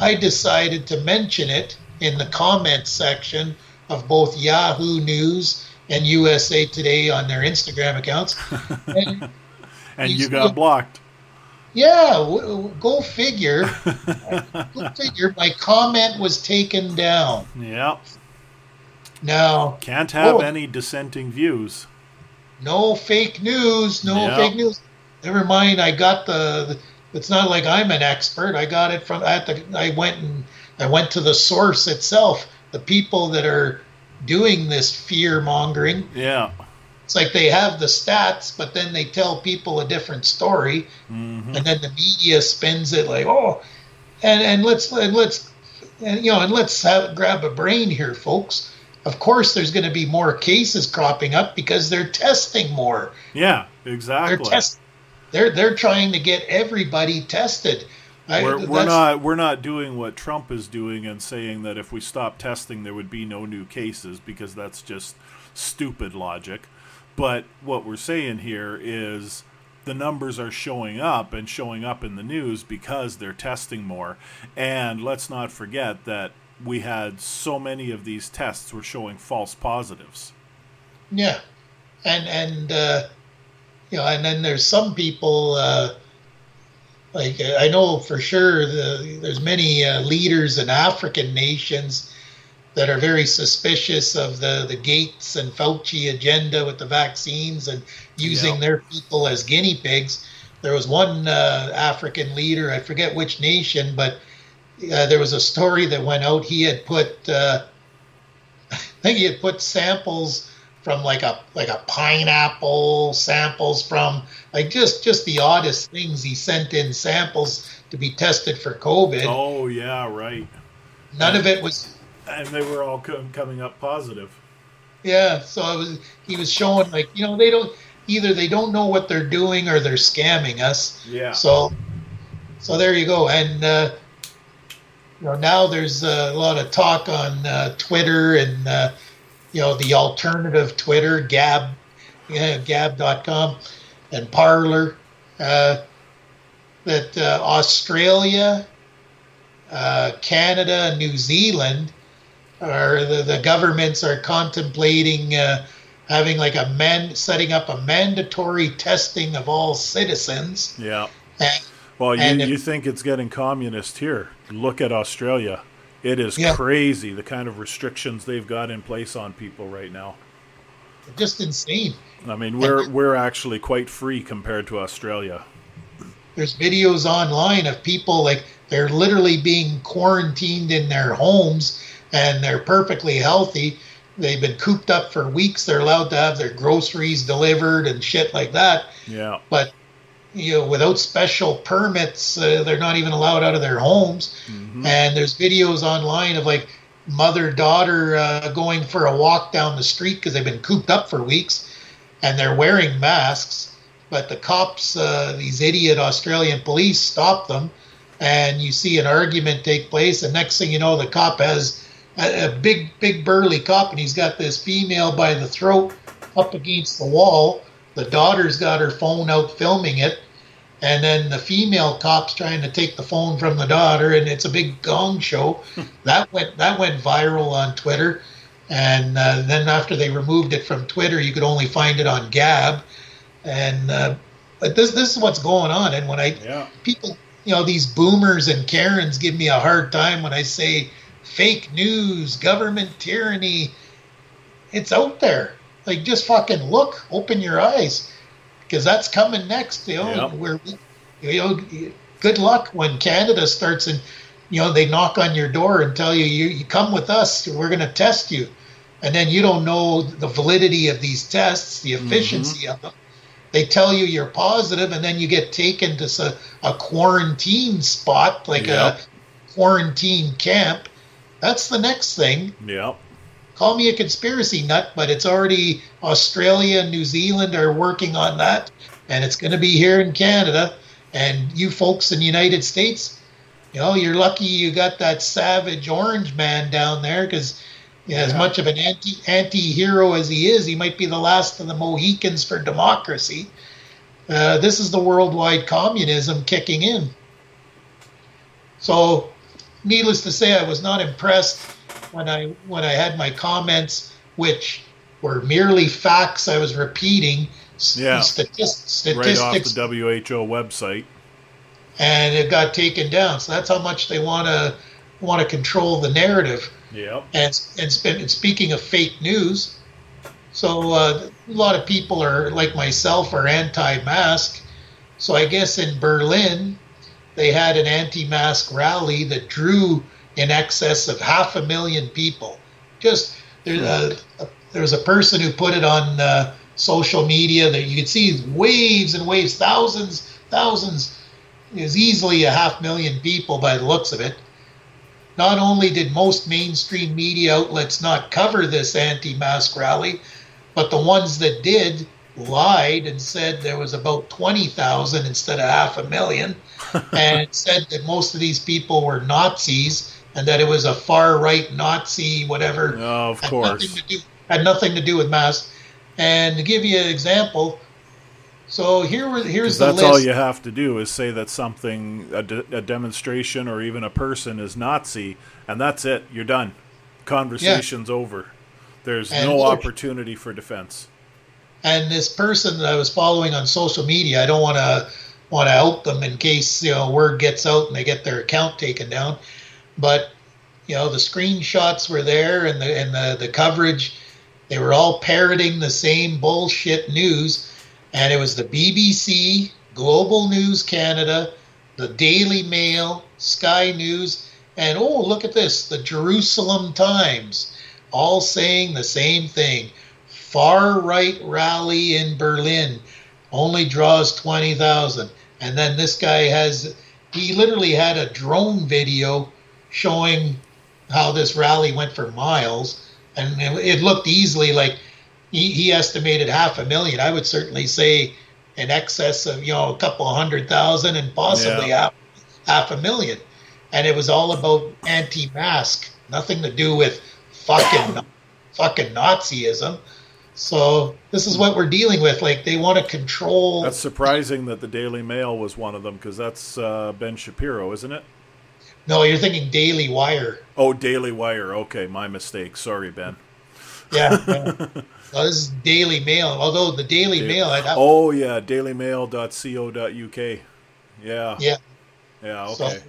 Speaker 2: I decided to mention it in the comments section of both Yahoo News and USA Today on their Instagram accounts. And
Speaker 1: And
Speaker 2: You
Speaker 1: got blocked.
Speaker 2: yeah, w- go figure. go figure. My comment was taken down.
Speaker 1: Yeah.
Speaker 2: Now,
Speaker 1: Can't have
Speaker 2: Oh.
Speaker 1: any dissenting views.
Speaker 2: no fake news. No
Speaker 1: Yeah.
Speaker 2: fake news. Never mind. I got the, the. It's not like I'm an expert. I got it from. At the. I went and I went to the source itself. The people that are doing this fear mongering.
Speaker 1: Yeah.
Speaker 2: It's like they have the stats, but then they tell people a different story.
Speaker 1: hmm
Speaker 2: and then the media spins it like oh and and let's and let's and you know and let's have, grab a brain here folks of course there's going to be more cases cropping up because they're testing more
Speaker 1: Yeah,
Speaker 2: they're
Speaker 1: exactly.
Speaker 2: They're they're trying to get everybody tested I-
Speaker 1: We're, we're not we're not doing what Trump is doing and saying that if we stop testing there would be no new cases because that's just stupid logic. But what we're saying here is the numbers are showing up and showing up in the news because they're testing more. And let's not forget that we had so many of these tests were showing false positives.
Speaker 2: Yeah, and and uh, you know, and then there's some people uh, like uh, I know for sure the, there's many uh, leaders in African nations that are very suspicious of the the Gates and Fauci agenda with the vaccines and using
Speaker 1: Yeah.
Speaker 2: their people as guinea pigs. There was one uh, African leader, I forget which nation, but uh, there was a story that went out. He had put, uh, I think he had put samples from like a like a pineapple, samples from like just just the oddest things. He sent in samples to be tested for COVID.
Speaker 1: Oh yeah, right.
Speaker 2: None of it was
Speaker 1: And they were all com- coming up positive.
Speaker 2: Yeah, so it was he was showing like you know they don't either they don't know what they're doing or they're scamming us.
Speaker 1: Yeah.
Speaker 2: So so there you go, and uh, you know now there's a lot of talk on uh, Twitter and uh, you know the alternative Twitter Gab, yeah, Gab.com and Parler uh, that uh, Australia, uh, Canada, New Zealand or the, the governments are contemplating uh, having like a man setting up a mandatory testing of all citizens.
Speaker 1: Yeah.
Speaker 2: And,
Speaker 1: Well, you,
Speaker 2: And if-
Speaker 1: you think it's getting communist here. Look at Australia. It is
Speaker 2: Yeah.
Speaker 1: crazy the kind of restrictions they've got in place on people right now.
Speaker 2: just insane.
Speaker 1: I mean, we're we're actually quite free compared to Australia.
Speaker 2: There's videos online of people like they're literally being quarantined in their homes and they're perfectly healthy. They've been cooped up for weeks. They're allowed to have their groceries delivered and shit like that.
Speaker 1: Yeah.
Speaker 2: But you know, without special permits, uh, they're not even allowed out of their homes. And there's videos online of like mother daughter uh, going for a walk down the street because they've been cooped up for weeks, and they're wearing masks. But the cops, uh, these idiot Australian police, stop them, and you see an argument take place. And next thing you know, the cop has a, a big, big burly cop, and he's got this female by the throat up against the wall. The daughter's got her phone out filming it, and then the female cop's trying to take the phone from the daughter, and it's a big gong show. that went that went viral on Twitter, and uh, then after they removed it from Twitter, you could only find it on Gab, and uh, but this this is what's going on. And when I
Speaker 1: Yeah.
Speaker 2: people, you know, these boomers and Karens give me a hard time when I say fake news, government tyranny. It's out there. Like, just fucking look, open your eyes, because that's coming next. You know,
Speaker 1: Yep.
Speaker 2: where you know, good luck when Canada starts and you know they knock on your door and tell you you, you come with us. We're going to test you, and then you don't know the validity of these tests, the mm-hmm. efficiency of them they tell you you're positive and then you get taken to a quarantine spot like
Speaker 1: Yep.
Speaker 2: a quarantine camp that's the next thing
Speaker 1: Yeah.
Speaker 2: Call me a conspiracy nut but it's already australia and new zealand are working on that and it's going to be here in canada and you folks in the united states you know you're lucky you got that savage orange man down there because as much of an anti anti hero as he is, he might be the last of the Mohicans for democracy. Uh, this is the worldwide communism kicking in. So, needless to say, I was not impressed when I when I had my comments, which were merely facts I was repeating,
Speaker 1: Yeah.
Speaker 2: statist-
Speaker 1: Right off
Speaker 2: statistics,
Speaker 1: the WHO website.
Speaker 2: and it got taken down. So that's how much they want to want to control the narrative.
Speaker 1: Yep.
Speaker 2: And, and, and speaking of fake news, so uh, a lot of people are like myself are anti-mask. So I guess in Berlin, they had an anti-mask rally that drew in excess of half a million people. Just there's a, a there's a person who put it on uh, social media that you could see waves and waves, thousands, thousands. Is easily a half million people by the looks of it. Not only did most mainstream media outlets not cover this anti mask rally, but the ones that did lied and said there was about 20,000 instead of half a million, and said that most of these people were Nazis and that it was a far right Nazi, whatever.
Speaker 1: Oh, of
Speaker 2: had
Speaker 1: course.
Speaker 2: Nothing to do, had nothing to do with mass. And to give you an example, so here were here's the
Speaker 1: that's
Speaker 2: list.
Speaker 1: all you have to do is say that something, a, de- a demonstration or even a person is Nazi, and that's it. You're done. Conversation's over. There's
Speaker 2: And
Speaker 1: no opportunity for defense.
Speaker 2: and this person that I was following on social media, I don't want to want to out them in case you know word gets out and they get their account taken down. But you know the screenshots were there and the and the, the coverage, they were all parroting the same bullshit news, and it was the BBC, Global News Canada, the Daily Mail, Sky News, and oh look at this, the Jerusalem Times, all saying the same thing far right rally in Berlin only draws 20,000. And then this guy has, he literally had a drone video showing how this rally went for miles. And it, looked easily like he, he estimated half a million. I would certainly say in excess of, you know, a couple of hundred thousand and possibly
Speaker 1: Yeah.
Speaker 2: half, half a million. And it was all about anti mask, nothing to do with fucking, fucking Nazism. So this is what we're dealing with. Like they want to control.
Speaker 1: That's surprising that the Daily Mail was one of them because that's uh, Ben Shapiro, isn't it?
Speaker 2: No, you're thinking Daily Wire.
Speaker 1: Oh, Daily Wire. Okay, my mistake. Sorry, Ben.
Speaker 2: Yeah. yeah. well, this is Daily Mail. Although the Daily
Speaker 1: Da-
Speaker 2: Mail, have,
Speaker 1: Oh yeah, dailymail.co.uk. Yeah.
Speaker 2: yeah.
Speaker 1: Yeah.
Speaker 2: So,
Speaker 1: Okay.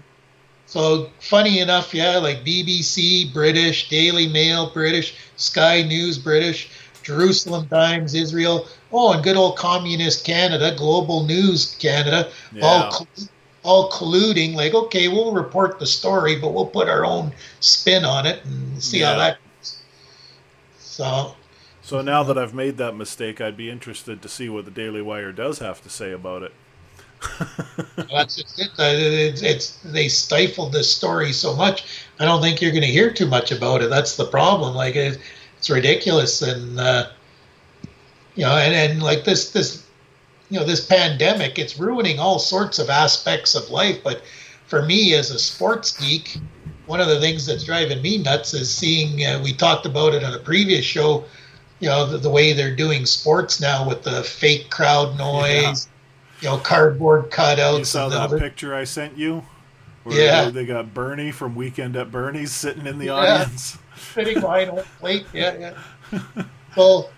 Speaker 2: so funny enough, yeah, like BBC, British, Daily Mail, British, Sky News, British, Jerusalem Times, Israel. Oh, and good old communist Canada, Global News Canada, oh,
Speaker 1: Yeah.
Speaker 2: all all colluding. Like, okay, we'll report the story, but we'll put our own spin on it and see how that. Goes. So
Speaker 1: So now that I've made that mistake, I'd be interested to see what the Daily Wire does have to say about it.
Speaker 2: that's just it. It's, it's they stifled this story so much. I don't think you're going to hear too much about it. That's the problem. Like it, it's ridiculous, and uh, you know, and, and like this this you know this pandemic, it's ruining all sorts of aspects of life. But for me, as a sports geek, one of the things that's driving me nuts is seeing. Uh, we talked about it on a previous show. You know the, the way they're doing sports now with the fake crowd noise, you know, cardboard cutouts.
Speaker 1: You saw that
Speaker 2: the-
Speaker 1: picture I sent you? Where
Speaker 2: Yeah.
Speaker 1: they, got Bernie from Weekend at Bernie's sitting in the
Speaker 2: Yeah.
Speaker 1: audience.
Speaker 2: sitting behind home plate. Yeah, yeah. So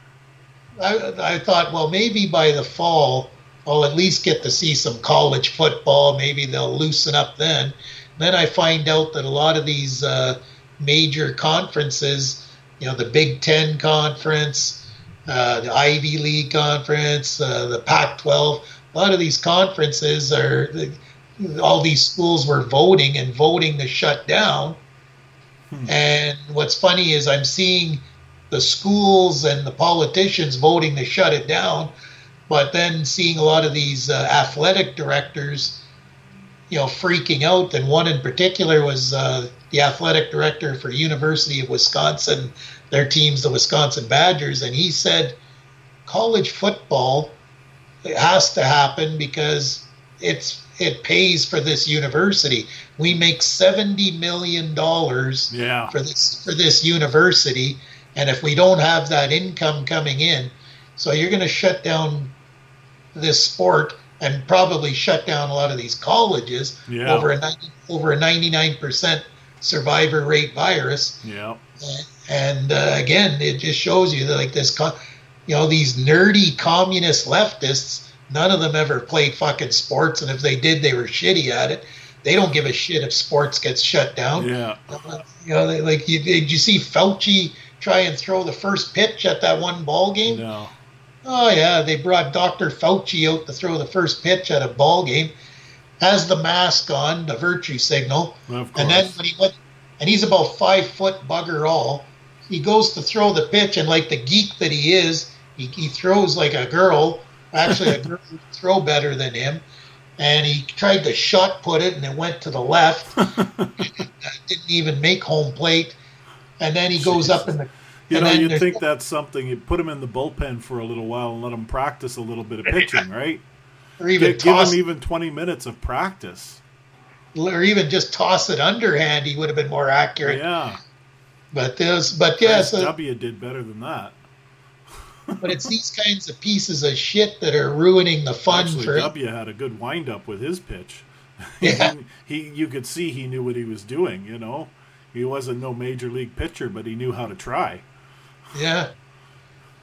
Speaker 2: I, I thought, well, maybe by the fall, I'll at least get to see some college football. Maybe they'll loosen up then. Then I find out that a lot of these uh, major conferences, you know, the Big Ten conference, uh, the Ivy League conference, uh, the Pac-12, a lot of these conferences are. All these schools were voting and voting to shut down. And what's funny is I'm seeing the schools and the politicians voting to shut it down, but then seeing a lot of these uh, athletic directors, you know, freaking out. And one in particular was uh, the athletic director for University of Wisconsin. Their team's the Wisconsin Badgers, and he said college football it has to happen because it's it pays for this university. We make seventy million dollars
Speaker 1: Yeah.
Speaker 2: for this for this university, and if we don't have that income coming in, so you're going to shut down this sport and probably shut down a lot of these colleges
Speaker 1: Yeah.
Speaker 2: over a 90, over a ninety nine percent survivor rate virus.
Speaker 1: Yeah.
Speaker 2: And uh, again, it just shows you that like this, you know, these nerdy communist leftists. None of them ever played fucking sports, and if they did, they were shitty at it. They don't give a shit if sports gets shut down.
Speaker 1: Yeah.
Speaker 2: You know, they, like you, did you see Fauci try and throw the first pitch at that one ball game?
Speaker 1: No.
Speaker 2: Oh yeah, they brought Dr. Fauci out to throw the first pitch at a ball game. Has the mask on, the virtue signal, and then when he went, and he's about five foot bugger all. He goes to throw the pitch, and like the geek that he is, he, he throws like a girl. Actually, a girl would throw better than him. And he tried to shot put it, and it went to the left. Uh, didn't even make home plate. And then he goes up in the.
Speaker 1: you know, you'd think that's something. You put him in the bullpen for a little while and let him practice a little bit of pitching, right?
Speaker 2: Or even
Speaker 1: Give, give
Speaker 2: toss,
Speaker 1: him even 20 minutes of practice.
Speaker 2: or even just toss it underhand, he would have been more accurate.
Speaker 1: Yeah.
Speaker 2: But this, but yeah,
Speaker 1: Bryce
Speaker 2: so,
Speaker 1: W did better than that.
Speaker 2: but it's these kinds of pieces of shit that are ruining the fun
Speaker 1: Actually,
Speaker 2: for.
Speaker 1: W had a good windup with his pitch.
Speaker 2: Yeah.
Speaker 1: he, you could see he knew what he was doing. You know, he wasn't no major league pitcher, but he knew how to try.
Speaker 2: Yeah.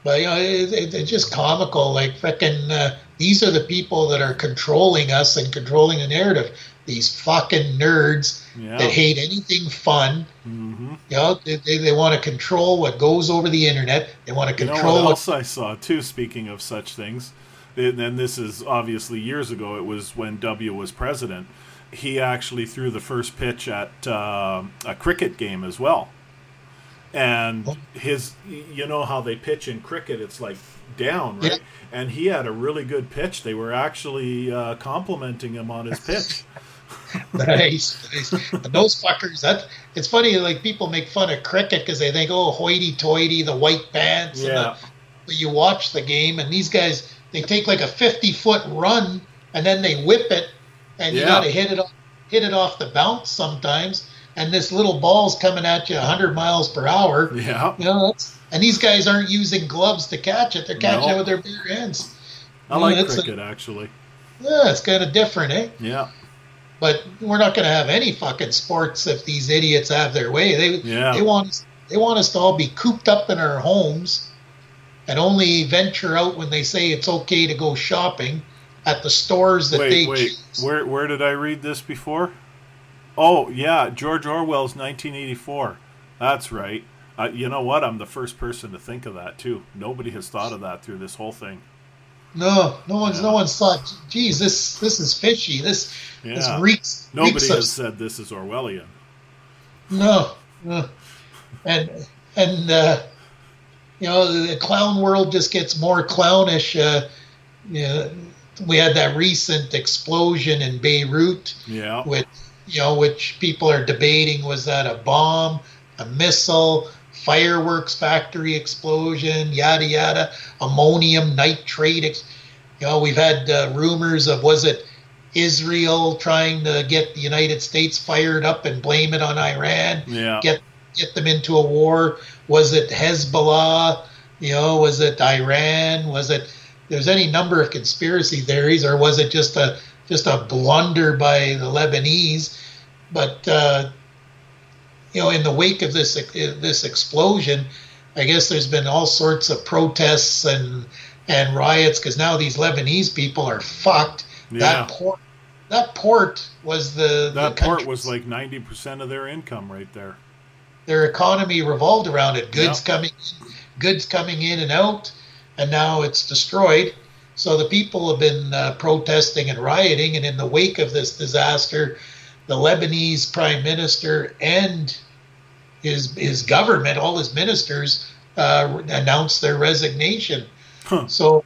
Speaker 2: But you know, it, it, it's just comical. Like fucking, uh, these are the people that are controlling us and controlling the narrative. These fucking nerds
Speaker 1: Yeah.
Speaker 2: that hate anything fun.
Speaker 1: hmm
Speaker 2: You know, they, they, they want to control what goes over the internet. They want to
Speaker 1: You know
Speaker 2: control
Speaker 1: what
Speaker 2: what
Speaker 1: else I saw too? Speaking of such things, and and this is obviously years ago. It was when W was president. He actually threw the first pitch at uh, a cricket game as well. And his, you know how they pitch in cricket? It's like down, right?
Speaker 2: Yeah.
Speaker 1: And he had a really good pitch. They were actually uh, complimenting him on his pitch.
Speaker 2: nice, nice. Those fuckers. That it's funny. Like people make fun of cricket because they think, oh, hoity-toity, the white pants. And
Speaker 1: Yeah.
Speaker 2: the, but you watch the game, and these guys they take like a fifty-foot run, and then they whip it, and you got to hit it off, hit it off the bounce sometimes. And this little ball's coming at you hundred miles per hour.
Speaker 1: yeah.
Speaker 2: You know, and these guys aren't using gloves to catch it; they're catching
Speaker 1: No.
Speaker 2: it with their bare hands.
Speaker 1: I
Speaker 2: Yeah,
Speaker 1: like
Speaker 2: a-
Speaker 1: cricket actually.
Speaker 2: Yeah, it's kind of different, eh?
Speaker 1: Yeah.
Speaker 2: but we're not going to have any fucking sports if these idiots have their way. They
Speaker 1: Yeah.
Speaker 2: they want us, they want us to all be cooped up in our homes and only venture out when they say it's okay to go shopping at the stores that
Speaker 1: wait,
Speaker 2: they
Speaker 1: wait.
Speaker 2: choose.
Speaker 1: Where where did I read this before? Oh yeah, George Orwell's 1984. That's right. Uh, you know what? I'm the first person to think of that too. Nobody has thought of that through this whole thing.
Speaker 2: No, no one's
Speaker 1: Yeah.
Speaker 2: no one's thought. Geez, this this is fishy. This this reeks.
Speaker 1: Nobody
Speaker 2: reeks
Speaker 1: has
Speaker 2: of,
Speaker 1: said this is Orwellian.
Speaker 2: no, no. and and uh, you know the clown world just gets more clownish. Uh, you know, we had that recent explosion in Beirut,
Speaker 1: Yeah.
Speaker 2: which you know, which people are debating was that a bomb, a missile, fireworks factory explosion, yada yada, ammonium nitrate. Ex- you know, we've had uh, rumors of was it Israel trying to get the United States fired up and blame it on Iran,
Speaker 1: Yeah.
Speaker 2: get get them into a war? Was it Hezbollah? You know, was it Iran? Was it? There's any number of conspiracy theories, or was it just a just a blunder by the Lebanese? But uh, you know, in the wake of this this explosion, I guess there's been all sorts of protests and and riots because now these Lebanese people are fucked.
Speaker 1: Yeah.
Speaker 2: That port, that port was the
Speaker 1: That
Speaker 2: the
Speaker 1: port was like 90% of their income right there.
Speaker 2: their economy revolved around it. Goods
Speaker 1: Yeah.
Speaker 2: coming, goods coming in and out, and now it's destroyed. So the people have been uh, protesting and rioting, and in the wake of this disaster, the Lebanese prime minister and his his government, all his ministers, uh, announced their resignation.
Speaker 1: Huh.
Speaker 2: So,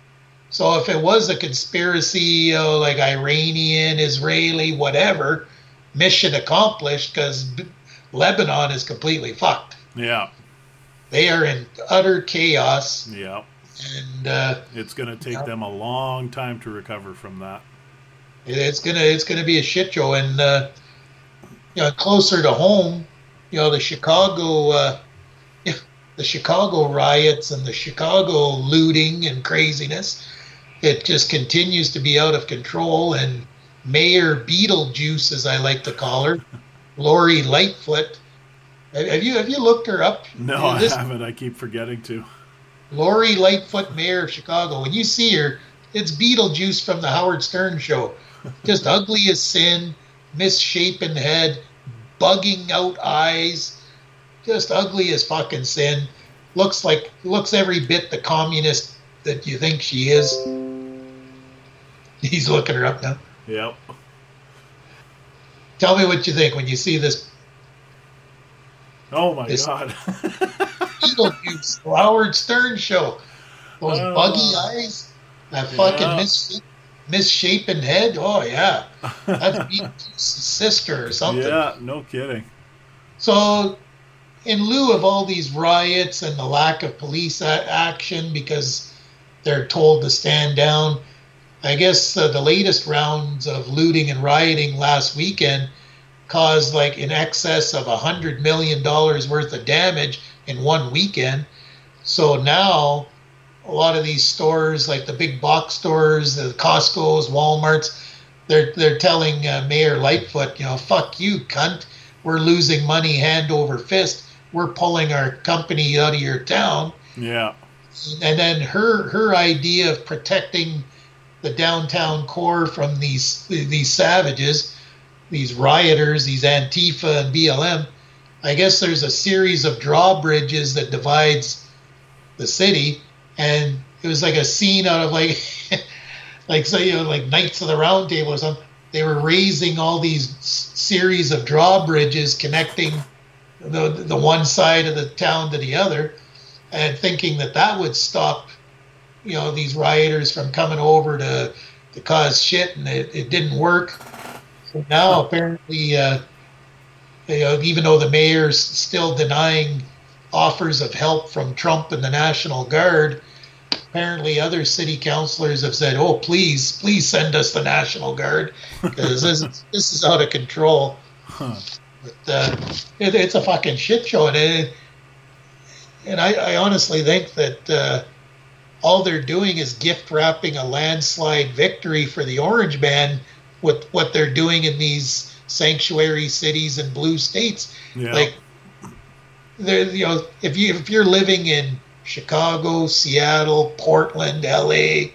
Speaker 2: so if it was a conspiracy, uh, like Iranian, Israeli, whatever, mission accomplished because Lebanon is completely fucked.
Speaker 1: Yeah.
Speaker 2: They are in utter chaos,
Speaker 1: Yeah.
Speaker 2: And uh,
Speaker 1: It's going to take
Speaker 2: Yeah.
Speaker 1: them a long time to recover from that.
Speaker 2: it's gonna it's gonna be a shit show. And uh, you know, closer to home, you know, the Chicago, uh, the Chicago riots and the Chicago looting and craziness, it just continues to be out of control. And Mayor Beetlejuice, as I like to call her, Lori Lightfoot. Have you have you looked her up?
Speaker 1: No, I haven't. I keep forgetting to.
Speaker 2: Lori Lightfoot, mayor of Chicago. When you see her, it's Beetlejuice from the Howard Stern show. Just ugly as sin, misshapen head, bugging out eyes, just ugly as fucking sin. Looks like looks every bit the communist that you think she is. He's looking her up now.
Speaker 1: Yep.
Speaker 2: Tell me what you think when you see this
Speaker 1: Oh my
Speaker 2: This-
Speaker 1: god.
Speaker 2: Beetlejuice, the Howard Stern show. Those
Speaker 1: Oh.
Speaker 2: buggy eyes, that fucking
Speaker 1: Yeah.
Speaker 2: mis- misshapen head. Oh yeah, that's Beetlejuice's sister or something.
Speaker 1: yeah, no kidding.
Speaker 2: So, in lieu of all these riots and the lack of police action because they're told to stand down, I guess uh, the latest rounds of looting and rioting last weekend caused like in excess of a hundred million dollars worth of damage in one weekend. So now a lot of these stores, like the big box stores, the Costco's, Walmart's, they're they're telling uh, Mayor Lightfoot, you know, fuck you, cunt. We're losing money hand over fist. We're pulling our company out of your town.
Speaker 1: Yeah.
Speaker 2: And then her her idea of protecting the downtown core from these these savages, these rioters, these Antifa and BLM. I guess there's a series of drawbridges that divides the city, and it was like a scene out of like like say you know like Knights of the Round Table or something. They were raising all these series of drawbridges connecting the the one side of the town to the other, and thinking that that would stop, you know, these rioters from coming over to to cause shit, and it, it didn't work. So now apparently, uh, you know, even though the mayor's still denying offers of help from Trump and the National Guard, apparently other city councilors have said, "Oh, please, please send us the National Guard because this is this is out of control."
Speaker 1: Huh.
Speaker 2: But uh, it, it's a fucking shit show, and it, and I, I honestly think that uh, all they're doing is gift wrapping a landslide victory for the Orange Man with what they're doing in these sanctuary cities and blue states.
Speaker 1: Yeah.
Speaker 2: Like, there, you know, if you if you're living in Chicago, Seattle, Portland, L.A.,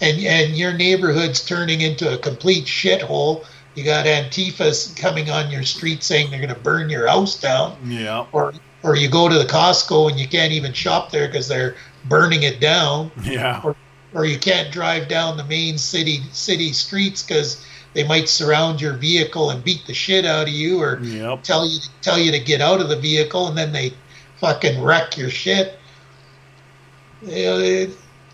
Speaker 2: and and your neighborhood's turning into a complete shithole. You got Antifa coming on your street saying they're going to burn your house down,
Speaker 1: yeah.
Speaker 2: or or you go to the Costco and you can't even shop there because they're burning it down,
Speaker 1: Yeah.
Speaker 2: or, or you can't drive down the main city city streets because they might surround your vehicle and beat the shit out of you, or
Speaker 1: Yep.
Speaker 2: tell you tell you to get out of the vehicle and then they fucking wreck your shit. You know, it,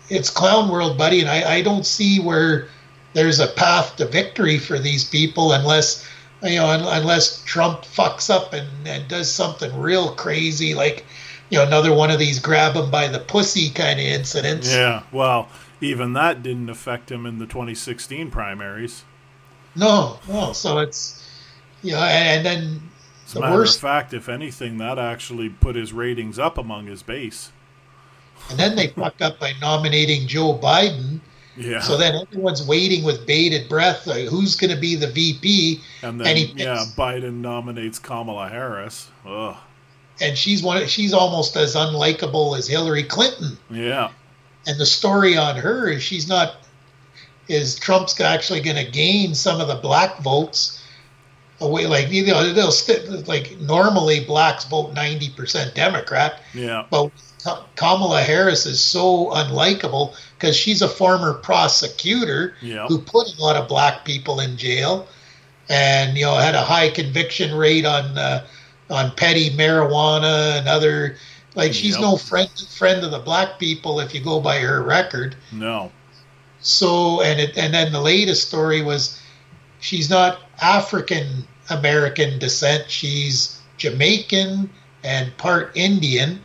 Speaker 2: it's clown world, buddy, and I, I don't see where there's a path to victory for these people unless you know un, unless Trump fucks up and, and does something real crazy like you know another one of these grab him by the pussy kind of incidents.
Speaker 1: Yeah. Well, even that didn't affect him in the 2016 primaries.
Speaker 2: No, no. So it's you know, and, and then
Speaker 1: As a
Speaker 2: the
Speaker 1: matter
Speaker 2: worst
Speaker 1: of fact, if anything, that actually put his ratings up among his base.
Speaker 2: And then they fuck up by nominating Joe Biden.
Speaker 1: Yeah.
Speaker 2: So then everyone's waiting with bated breath. Like, who's going to be the VP?
Speaker 1: and then
Speaker 2: and he
Speaker 1: yeah, Biden nominates Kamala Harris. Ugh.
Speaker 2: And she's one. She's almost as unlikable as Hillary Clinton.
Speaker 1: Yeah.
Speaker 2: And the story on her is she's not. Is Trump's actually going to gain some of the black votes away? Like you know, they'll st- like normally blacks vote ninety percent Democrat.
Speaker 1: Yeah.
Speaker 2: But Kamala Harris is so unlikable because she's a former prosecutor
Speaker 1: Yeah.
Speaker 2: who put a lot of black people in jail, and you know had a high conviction rate on uh, on petty marijuana and other. Like she's
Speaker 1: Yep.
Speaker 2: no friend friend of the black people if you go by her record.
Speaker 1: No.
Speaker 2: So and it and then the latest story was she's not African American descent. She's Jamaican and part Indian.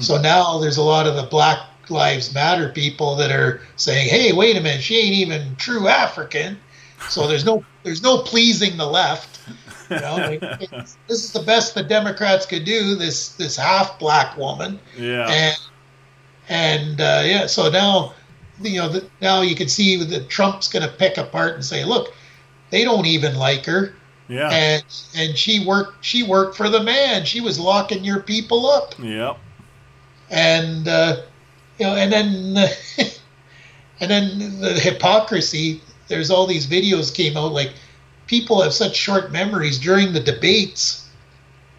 Speaker 2: So now there's a lot of the Black Lives Matter people that are saying, "Hey, wait a minute, she ain't even true African." So there's no there's no pleasing the left. You know, this is the best the Democrats could do. This this half black woman
Speaker 1: Yeah.
Speaker 2: and and uh, yeah, so now you know the, now you can see that Trump's going to pick apart and say, look, they don't even like her,
Speaker 1: yeah.
Speaker 2: and and she worked she worked for the man. She was locking your people up,
Speaker 1: Yep.
Speaker 2: and uh, you know, and then and then the hypocrisy. There's all these videos came out like people have such short memories during the debates.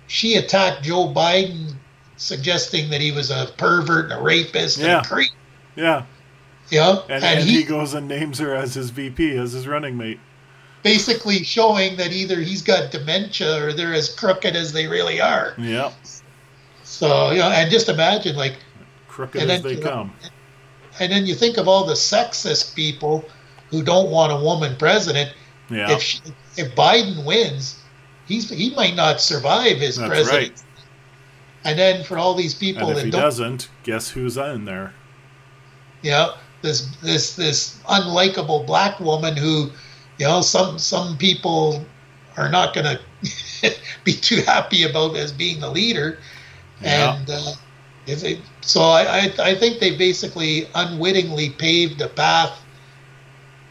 Speaker 2: She attacked Joe Biden, suggesting that he was a pervert and a rapist
Speaker 1: Yeah.
Speaker 2: and a creep.
Speaker 1: Yeah.
Speaker 2: Know,
Speaker 1: And,
Speaker 2: and,
Speaker 1: and
Speaker 2: he,
Speaker 1: he goes and names her as his VP, as his running mate.
Speaker 2: basically showing that either he's got dementia or they're as crooked as they really are.
Speaker 1: Yep.
Speaker 2: So you know, and just imagine like
Speaker 1: Crooked as
Speaker 2: then,
Speaker 1: they
Speaker 2: you know,
Speaker 1: come.
Speaker 2: and then you think of all the sexist people who don't want a woman president.
Speaker 1: Yeah.
Speaker 2: If she, if Biden wins, he's he might not survive as
Speaker 1: That's
Speaker 2: president.
Speaker 1: right.
Speaker 2: And then for all these people
Speaker 1: And if
Speaker 2: that
Speaker 1: he
Speaker 2: don't,
Speaker 1: doesn't, guess who's in there?
Speaker 2: know, this this this unlikable black woman who, you know, some some people are not going to be too happy about as being the leader,
Speaker 1: Yeah.
Speaker 2: and uh, if it, so I, I I think they basically unwittingly paved a path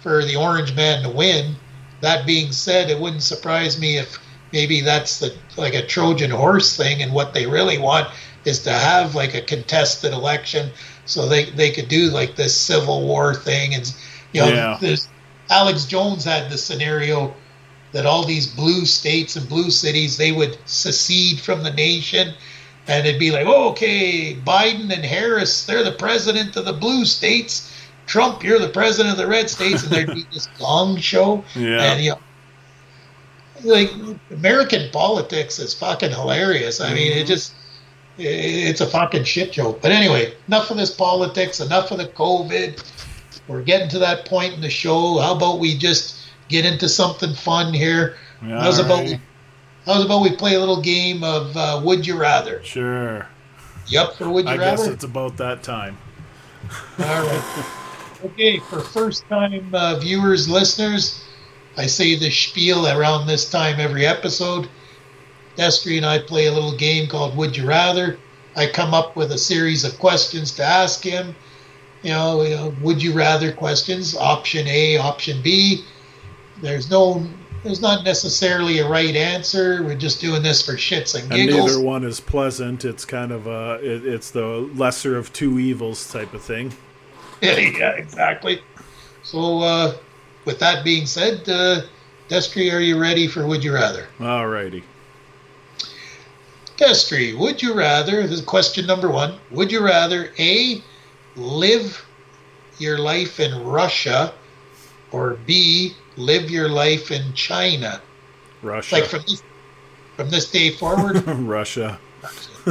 Speaker 2: for the orange man to win. That being said, it wouldn't surprise me if maybe that's the like a Trojan horse thing, and what they really want is to have like a contested election, so they they could do like this civil war thing, and you know,
Speaker 1: Yeah.
Speaker 2: there's Alex Jones had the scenario that all these blue states and blue cities they would secede from the nation and it'd be like oh, okay biden and harris they're the president of the blue states trump you're the president of the red states and there'd be this gong show
Speaker 1: Yeah.
Speaker 2: and you know like american politics is fucking hilarious i mean it mm-hmm. just it's a fucking shit show but anyway enough of this politics enough of the covid we're getting to that point in the show how about we just get into something fun here
Speaker 1: Yeah,
Speaker 2: how's about
Speaker 1: alright.
Speaker 2: we how's about we play a little game of uh, would you rather
Speaker 1: Sure.
Speaker 2: Yep, for would you
Speaker 1: I
Speaker 2: rather
Speaker 1: guess it's about that time.
Speaker 2: All right. Okay, for first time uh, viewers, listeners, I say the spiel around this time every episode. Destry and I play a little game called Would You Rather. I come up with a series of questions to ask him. You know, you know, would you rather questions, option A, option B. there's no there's not necessarily a right answer. We're just doing this for shits and giggles.
Speaker 1: And neither one is pleasant. It's kind of a, it, it's the lesser of two evils type of thing.
Speaker 2: yeah, exactly. So, uh, with that being said, uh, Destry, are you ready for Would You Rather?
Speaker 1: Alrighty.
Speaker 2: Destry, would you rather, this is question number one, would you rather A, live your life in Russia, or B, live your life in China?
Speaker 1: Russia.
Speaker 2: like from this, from this day forward,
Speaker 1: Russia.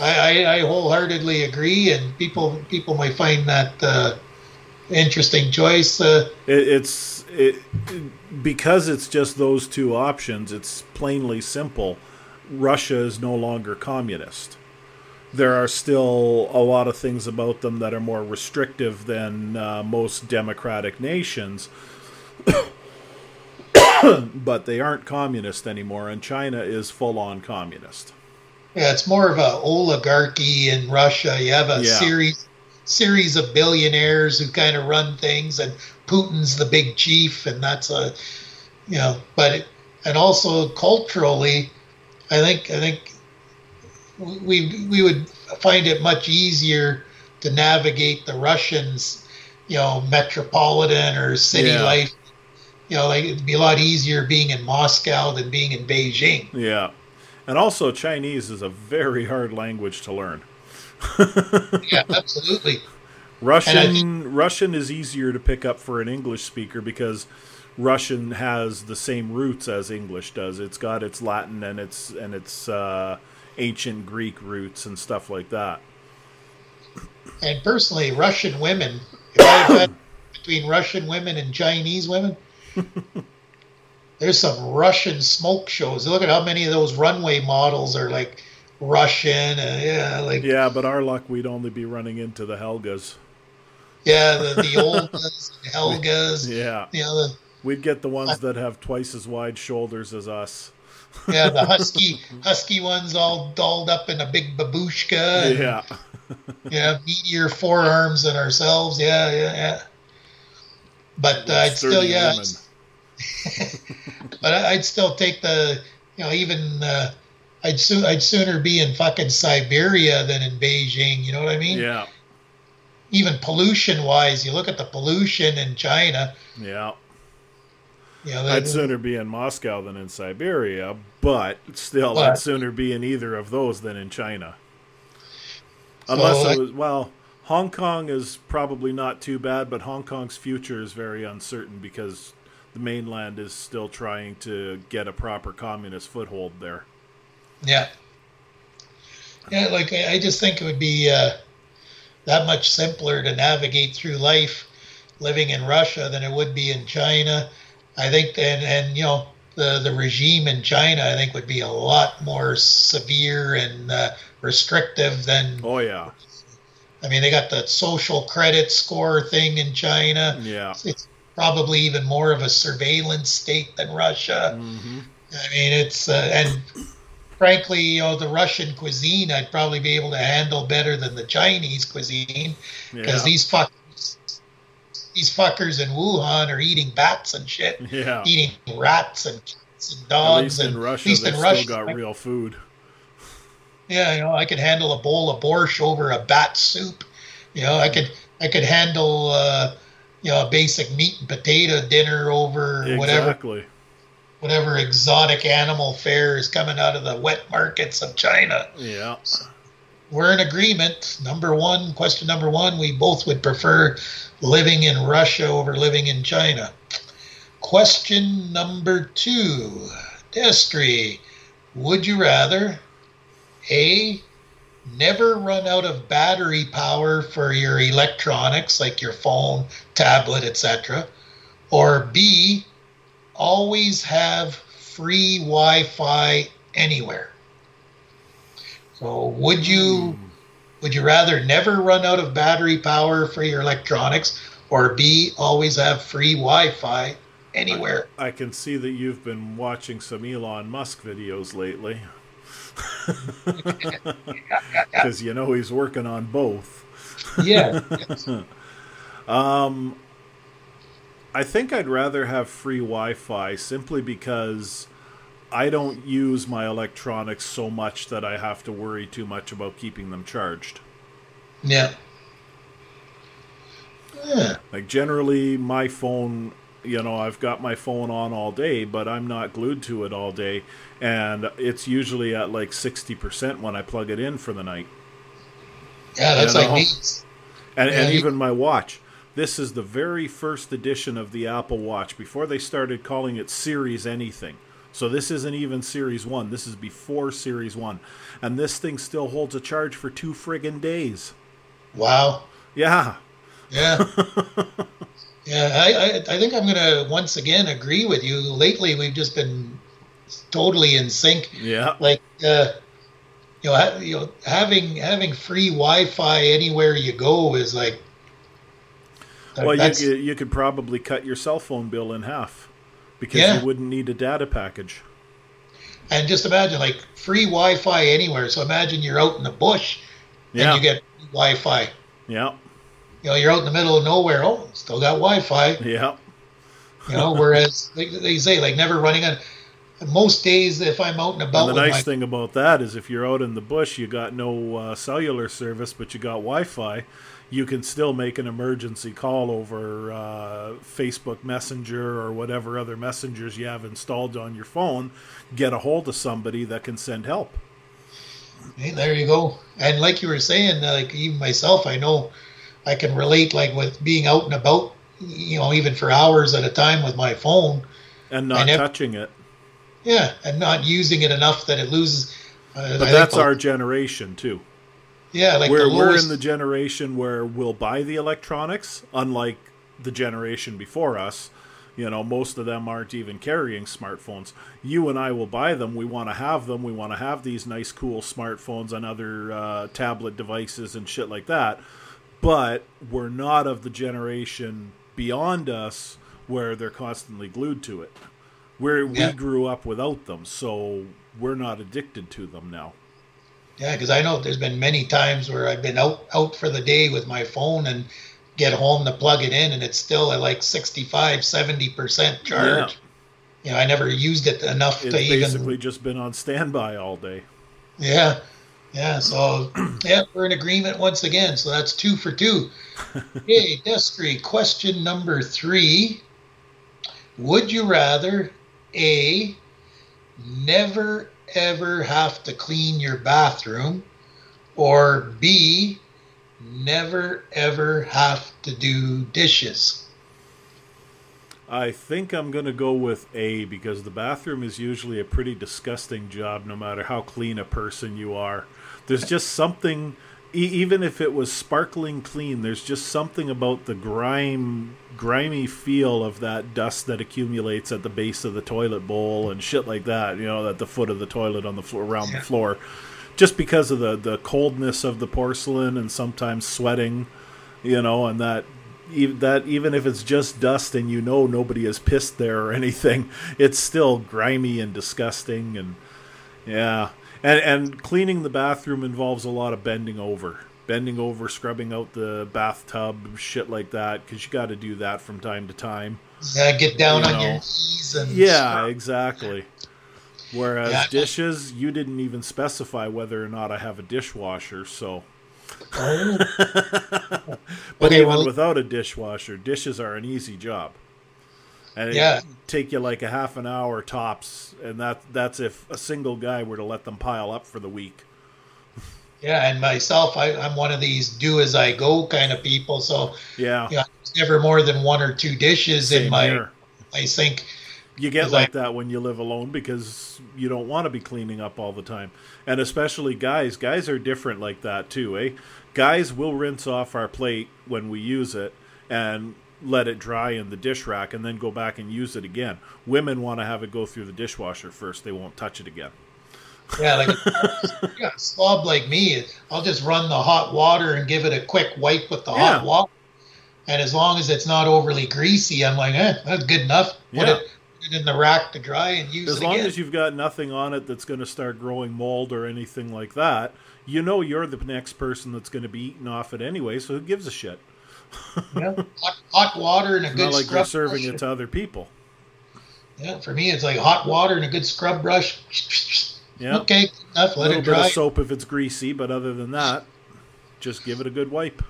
Speaker 2: I, I, I wholeheartedly agree, and people people might find that uh, interesting choice. Uh,
Speaker 1: It, it's it, because it's just those two options. It's plainly simple. Russia is no longer communist. There are still a lot of things about them that are more restrictive than uh, most democratic nations, but they aren't communist anymore. And China is full on communist.
Speaker 2: Yeah, it's more of a oligarchy in Russia. You have a
Speaker 1: Yeah.
Speaker 2: series series of billionaires who kind of run things, and Putin's the big chief, and that's a you know. But it, and also culturally, I think I think we we would find it much easier to navigate the Russians, you know, metropolitan or city
Speaker 1: Yeah.
Speaker 2: life. You know, like it'd be a lot easier being in Moscow than being in Beijing.
Speaker 1: Yeah. And also, Chinese is a very hard language to learn.
Speaker 2: Yeah, absolutely.
Speaker 1: Russian Russian is easier to pick up for an English speaker because Russian has the same roots as English does. It's got its Latin and its and its uh, ancient Greek roots and stuff like that.
Speaker 2: And personally, Russian women, if I had between Russian women and Chinese women, there's some Russian smoke shows. Look at how many of those runway models are like Russian. Uh, yeah, like yeah,
Speaker 1: Yeah, but our luck, we'd only be running into the Helgas.
Speaker 2: Yeah, the, the Olgas and Helgas.
Speaker 1: Yeah,
Speaker 2: You know, the,
Speaker 1: we'd get the ones that have twice as wide shoulders as us.
Speaker 2: yeah, the husky husky ones all dolled up in a big babushka. And,
Speaker 1: Yeah,
Speaker 2: yeah, meatier forearms than ourselves. Yeah, yeah, yeah. But uh, I'd still, yeah, but I'd still take the, you know, even uh, I'd soo- I'd sooner be in fucking Siberia than in Beijing. You know what I mean?
Speaker 1: Yeah,
Speaker 2: Even pollution wise, you look at the pollution in China.
Speaker 1: yeah.
Speaker 2: Know,
Speaker 1: I'd
Speaker 2: the-
Speaker 1: sooner be in Moscow than in Siberia, but still,
Speaker 2: But-
Speaker 1: I'd sooner be in either of those than in China. Unless
Speaker 2: I-
Speaker 1: it was, well, Hong Kong is probably not too bad, but Hong Kong's future is very uncertain because the mainland is still trying to get a proper communist foothold there.
Speaker 2: Yeah. Yeah, like I I just think it would be uh, that much simpler to navigate through life living in Russia than it would be in China. I think, and and you know, the the regime in China, I think, would be a lot more severe and uh, restrictive than.
Speaker 1: Oh, yeah.
Speaker 2: I mean, they got the social credit score thing in China.
Speaker 1: Yeah.
Speaker 2: It's probably even more of a surveillance state than Russia.
Speaker 1: hmm
Speaker 2: I mean, it's uh, and frankly, you know, the Russian cuisine I'd probably be able to handle better than the Chinese cuisine because
Speaker 1: Yeah.
Speaker 2: these fuckers, these fuckers in Wuhan are eating bats and shit,
Speaker 1: Yeah.
Speaker 2: eating rats and cats and
Speaker 1: At
Speaker 2: dogs.
Speaker 1: least
Speaker 2: and
Speaker 1: in Russia,
Speaker 2: at least
Speaker 1: they've
Speaker 2: in
Speaker 1: still
Speaker 2: Russia,
Speaker 1: got real food.
Speaker 2: yeah, you know, I could handle a bowl of borscht over a bat soup. You know, I could I could handle uh, you know a basic meat and potato dinner over whatever
Speaker 1: Exactly.
Speaker 2: whatever exotic animal fare is coming out of the wet markets of China.
Speaker 1: Yeah.
Speaker 2: We're in agreement. Number one, question number one, we both would prefer living in Russia over living in China. Question number two, Destry, would you rather A, never run out of battery power for your electronics like your phone, tablet, etc., or B, always have free Wi-Fi anywhere? So, would you
Speaker 1: Hmm.
Speaker 2: Would you rather never run out of battery power for your electronics, or B, always have free Wi-Fi anywhere?
Speaker 1: I can see that you've been watching some Elon Musk videos lately. Because you know he's working on both.
Speaker 2: Yeah,
Speaker 1: Um, I think I'd rather have free Wi-Fi simply because I don't use my electronics so much that I have to worry too much about keeping them charged.
Speaker 2: Yeah.
Speaker 1: Yeah. Like generally, my phone, you know, I've got my phone on all day, but I'm not glued to it all day, and it's usually at like sixty percent when I plug it in for the night.
Speaker 2: Yeah, that's you know? like me.
Speaker 1: And, yeah, and even my watch. This is the very first edition of the Apple Watch before they started calling it Series anything. So this isn't even Series 1. This is before Series 1. And this thing still holds a charge for two friggin' days.
Speaker 2: Wow.
Speaker 1: Yeah.
Speaker 2: Yeah. yeah, I, I, I think I'm going to once again agree with you. Lately, we've just been totally in sync.
Speaker 1: Yeah.
Speaker 2: Like, uh, you know, ha- you know, having having free Wi-Fi anywhere you go is like.
Speaker 1: Well, you, you could probably cut your cell phone bill in half because yeah. you wouldn't need a data package.
Speaker 2: And just imagine like free Wi-Fi anywhere. So imagine you're out in the bush yeah. and you get Wi-Fi.
Speaker 1: Yeah.
Speaker 2: You know, you're out in the middle of nowhere. Oh, still got Wi-Fi.
Speaker 1: Yeah.
Speaker 2: You know, whereas they, they say like never running on. Most days, if I'm out and about,
Speaker 1: and the nice my, thing about that is if you're out in the bush, you got no uh, cellular service, but you got Wi-Fi you can still make an emergency call over uh, Facebook Messenger or whatever other messengers you have installed on your phone, get a hold of somebody that can send help.
Speaker 2: Hey, there you go. And like you were saying, like even myself, I know I can relate like with being out and about, you know, even for hours at a time with my phone.
Speaker 1: And not never, touching it.
Speaker 2: Yeah, and not using it enough that it loses.
Speaker 1: Uh, but I that's our generation too.
Speaker 2: Yeah, like
Speaker 1: we're
Speaker 2: lowest...
Speaker 1: we're in the generation where we'll buy the electronics, unlike the generation before us. You know, most of them aren't even carrying smartphones. You and I will buy them. We want to have them. We want to have these nice, cool smartphones and other uh, tablet devices and shit like that. But we're not of the generation beyond us where they're constantly glued to it. Where yeah. we grew up without them, so we're not addicted to them now.
Speaker 2: Yeah, because I know there's been many times where I've been out out for the day with my phone and get home to plug it in and it's still at like 65 70% charge yeah. you know i never used it enough
Speaker 1: it's
Speaker 2: to
Speaker 1: basically
Speaker 2: even
Speaker 1: basically just been on standby all day.
Speaker 2: Yeah yeah so yeah we're in agreement once again so that's two for two. Hey Destry, question number three. Would you rather a never ever have to clean your bathroom, or B, never ever have to do dishes?
Speaker 1: I think I'm going to go with A because the bathroom is usually a pretty disgusting job no matter how clean a person you are. There's just something even if it was sparkling clean, there's just something about the grime, grimy feel of that dust that accumulates at the base of the toilet bowl and shit like that. You know, at the foot of the toilet on the floor, around yeah. the floor, just because of the the coldness of the porcelain and sometimes sweating. You know, and that that even if it's just dust and you know nobody has pissed there or anything, it's still grimy and disgusting and yeah and and cleaning the bathroom involves a lot of bending over bending over scrubbing out the bathtub shit like that because you got to do that from time to time
Speaker 2: yeah get down you on know. your knees and
Speaker 1: yeah scrub. exactly whereas yeah. dishes you didn't even specify whether or not i have a dishwasher so oh. but okay, even well, without a dishwasher dishes are an easy job and yeah. take you like a half an hour tops, and that that's if a single guy were to let them pile up for the week.
Speaker 2: Yeah, and myself, I, am one of these do as I go kind of people. So
Speaker 1: yeah,
Speaker 2: know, never more than one or two dishes Same in my here. my sink.
Speaker 1: You get like I, that when you live alone because you don't want to be cleaning up all the time, and especially guys. Guys are different like that too, eh? Guys will rinse off our plate when we use it, and let it dry in the dish rack and then go back and use it again. Women want to have it go through the dishwasher first. They won't touch it again.
Speaker 2: Yeah, like yeah, a slob like me, I'll just run the hot water and give it a quick wipe with the yeah. hot water. And as long as it's not overly greasy, I'm like, eh, that's good enough. Put, yeah. it, put it in the rack to dry and use
Speaker 1: as
Speaker 2: it
Speaker 1: long
Speaker 2: again.
Speaker 1: as you've got nothing on it that's going to start growing mold or anything like that, you know you're the next person that's going to be eaten off it anyway. So who gives a shit?
Speaker 2: Yeah. hot, hot water and a
Speaker 1: It's
Speaker 2: good
Speaker 1: not like
Speaker 2: scrub
Speaker 1: you're serving
Speaker 2: brush.
Speaker 1: it to other people.
Speaker 2: Yeah, for me, it's like hot water and a good scrub brush.
Speaker 1: Yeah.
Speaker 2: Okay, good enough.
Speaker 1: A
Speaker 2: Let
Speaker 1: little
Speaker 2: it
Speaker 1: bit
Speaker 2: dry.
Speaker 1: of soap if it's greasy, but other than that, just give it a good wipe.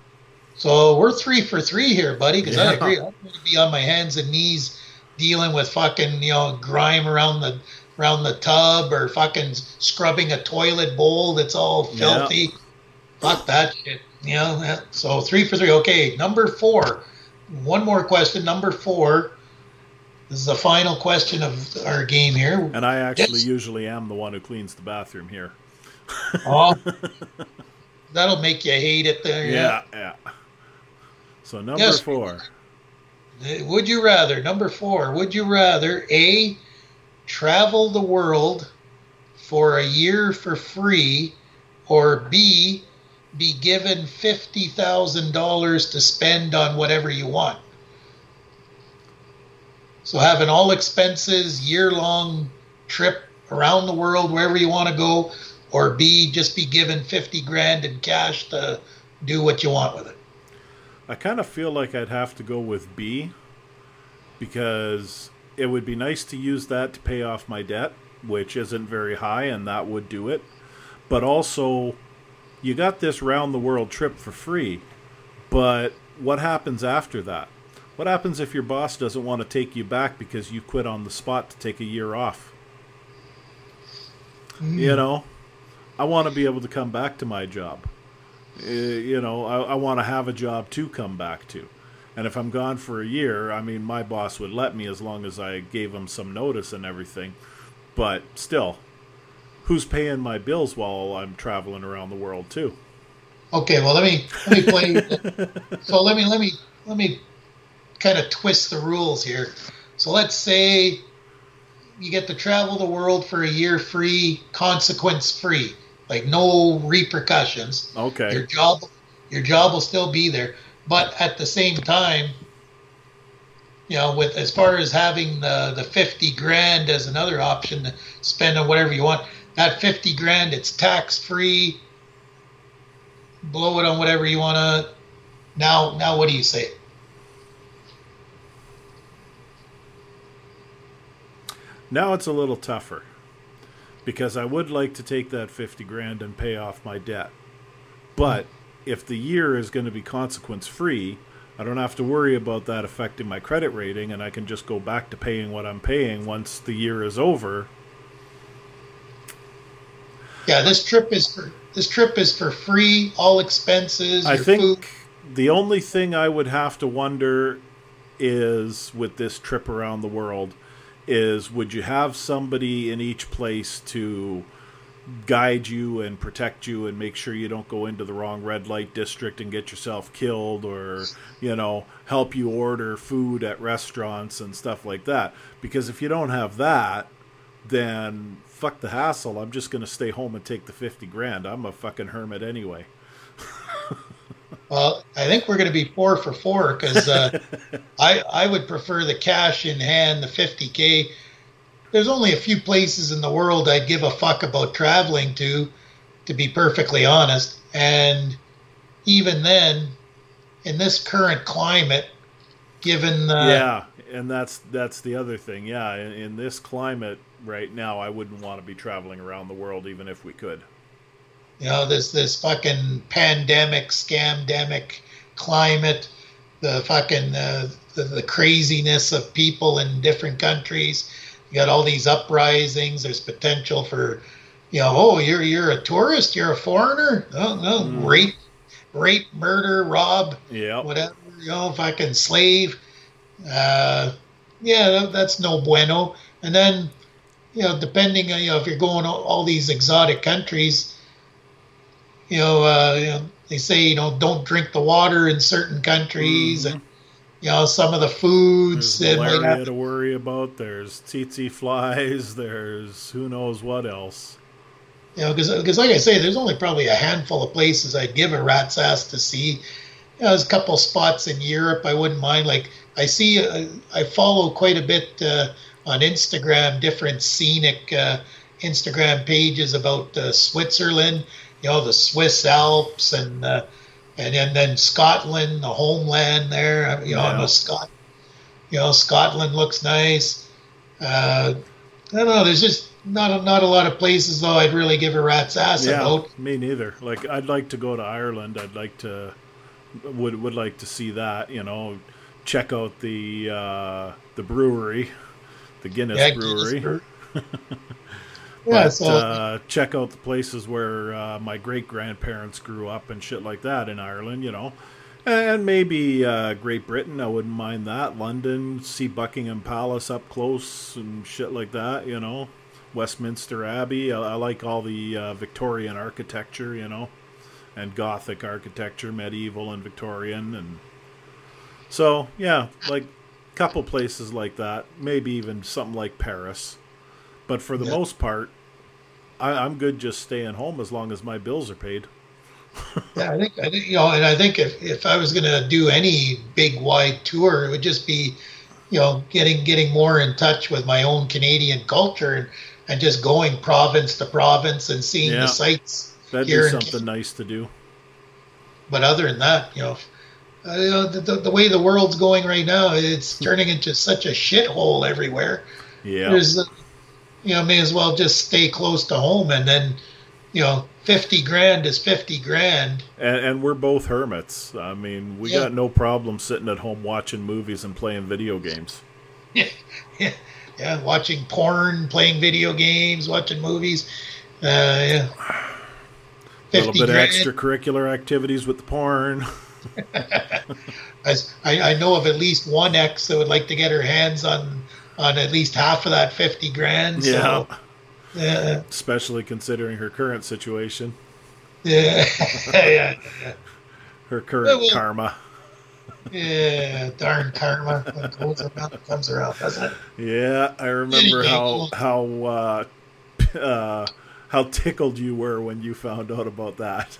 Speaker 2: So we're three for three here, buddy. Because I agree, I'm going to be on my hands and knees dealing with fucking you know grime around the around the tub or fucking scrubbing a toilet bowl that's all
Speaker 1: Yeah.
Speaker 2: filthy. Fuck that shit. You know. So three for three. Okay, number four. One more question. Number four. This is the final question of our game here.
Speaker 1: And I actually
Speaker 2: Yes.
Speaker 1: usually am the one who cleans the bathroom here.
Speaker 2: Oh, that'll make you hate it there.
Speaker 1: Yeah, yeah. So number
Speaker 2: Yes.
Speaker 1: four.
Speaker 2: Would you rather, number four, would you rather A, travel the world for a year for free, or B, be given $50,000 to spend on whatever you want? So have an all expenses, year long trip around the world, wherever you want to go, or B, just be given 50 grand in cash to do what you want with it.
Speaker 1: I kind of feel like I'd have to go with B because it would be nice to use that to pay off my debt, which isn't very high, and that would do it. But also, you got this round the world trip for free, but what happens after that? What happens if your boss doesn't want to take you back because you quit on the spot to take a year off? You know, I want to be able to come back to my job. Uh, you know, I, I want to have a job to come back to. And if I'm gone for a year, I mean, my boss would let me as long as I gave him some notice and everything. But still, who's paying my bills while I'm traveling around the world too?
Speaker 2: Okay, well let me let me play. so let me let me let me kind of twist the rules here. So let's say you get to travel the world for a year free, consequence free, like no repercussions.
Speaker 1: Okay.
Speaker 2: Your job your job will still be there, but at the same time, you know, with as far as having the the fifty grand as another option to spend on whatever you want, that fifty grand it's tax free. Blow it on whatever you want to. Now, now, what do you say?
Speaker 1: Now it's a little tougher because I would like to take that 50 grand and pay off my debt. But if the year is going to be consequence free, I don't have to worry about that affecting my credit rating and I can just go back to paying what I'm paying once the year is over.
Speaker 2: Yeah, this trip is for this trip is for free, all expenses.
Speaker 1: I think
Speaker 2: food.
Speaker 1: the only thing I would have to wonder is with this trip around the world is would you have somebody in each place to guide you and protect you and make sure you don't go into the wrong red light district and get yourself killed or you know help you order food at restaurants and stuff like that because if you don't have that then fuck the hassle i'm just going to stay home and take the 50 grand i'm a fucking hermit anyway
Speaker 2: Well, I think we're going to be four for four because uh, I I would prefer the cash in hand, the 50k. There's only a few places in the world I'd give a fuck about traveling to, to be perfectly honest. And even then, in this current climate, given the
Speaker 1: yeah and that's that's the other thing yeah in, in this climate right now i wouldn't want to be traveling around the world even if we could.
Speaker 2: You know this this fucking pandemic scamdemic climate the fucking uh, the, the craziness of people in different countries you got all these uprisings there's potential for you know oh you're you're a tourist you're a foreigner? Oh no
Speaker 1: Mm.
Speaker 2: rape rape murder rob
Speaker 1: yeah
Speaker 2: whatever you know fucking slave. Uh yeah that, that's no bueno. And then you know depending on you know if you're going all, all these exotic countries you know, uh, you know, they say you know don't drink the water in certain countries,
Speaker 1: Mhm.
Speaker 2: and you know some of the foods
Speaker 1: there's malaria
Speaker 2: have,
Speaker 1: to worry about there's tsetse flies there's who knows what else
Speaker 2: you know, because like I say, there's only probably a handful of places I'd give a rat's ass to see. You know, there's a couple spots in Europe I wouldn't mind. Like I see, uh, I follow quite a bit uh, on Instagram, different scenic uh, Instagram pages about uh, Switzerland. You know, the Swiss Alps and uh, and then, then Scotland, the homeland there. You know,
Speaker 1: Yeah.
Speaker 2: Scot. You know, Scotland looks nice. Uh, I don't know. There's just not a, not a lot of places though. I'd really give a rat's ass
Speaker 1: Yeah,
Speaker 2: about.
Speaker 1: me neither. Like I'd like to go to Ireland. I'd like to would would like to see that. You know, check out the uh, the brewery, the Guinness
Speaker 2: Yeah,
Speaker 1: Brewery.
Speaker 2: Guinness Brew- yeah,
Speaker 1: but
Speaker 2: so
Speaker 1: uh, check out the places where uh, my great grandparents grew up and shit like that in Ireland. You know. And maybe uh, Great Britain, I wouldn't mind that. London, see Buckingham Palace up close and shit like that, you know. Westminster Abbey, I, I like all the uh, Victorian architecture, you know, and Gothic architecture, medieval and Victorian, and so yeah, like couple places like that. Maybe even something like Paris, but for the
Speaker 2: Yeah.
Speaker 1: most part, I, I'm good just staying home as long as my bills are paid.
Speaker 2: Yeah, I think I think you know, and I think if, if I was going to do any big wide tour, it would just be, you know, getting getting more in touch with my own Canadian culture and, and just going province to province and seeing
Speaker 1: Yeah.
Speaker 2: the sights.
Speaker 1: That'd
Speaker 2: Here
Speaker 1: be something nice to do.
Speaker 2: But other than that, you know, uh, you know the, the, the way the world's going right now, it's turning into such a shithole everywhere.
Speaker 1: Yeah.
Speaker 2: There's, uh, you know, may as well just stay close to home, and then, you know, fifty grand is fifty grand.
Speaker 1: And, and we're both hermits. I mean, we
Speaker 2: Yeah.
Speaker 1: got no problem sitting at home watching movies and playing video games.
Speaker 2: yeah, yeah, yeah, watching porn, playing video games, watching movies. Uh, yeah.
Speaker 1: A little
Speaker 2: 50
Speaker 1: bit of
Speaker 2: grand.
Speaker 1: extracurricular activities with the porn.
Speaker 2: I, I I know of at least one ex that would like to get her hands on on at least half of that 50 grand. So, yeah.
Speaker 1: Especially considering her current situation,
Speaker 2: Yeah. yeah.
Speaker 1: her current
Speaker 2: well-
Speaker 1: karma.
Speaker 2: Yeah. Darn karma. What goes around it comes around, doesn't it?
Speaker 1: Yeah, I remember how how uh, uh, how tickled you were when you found out about that.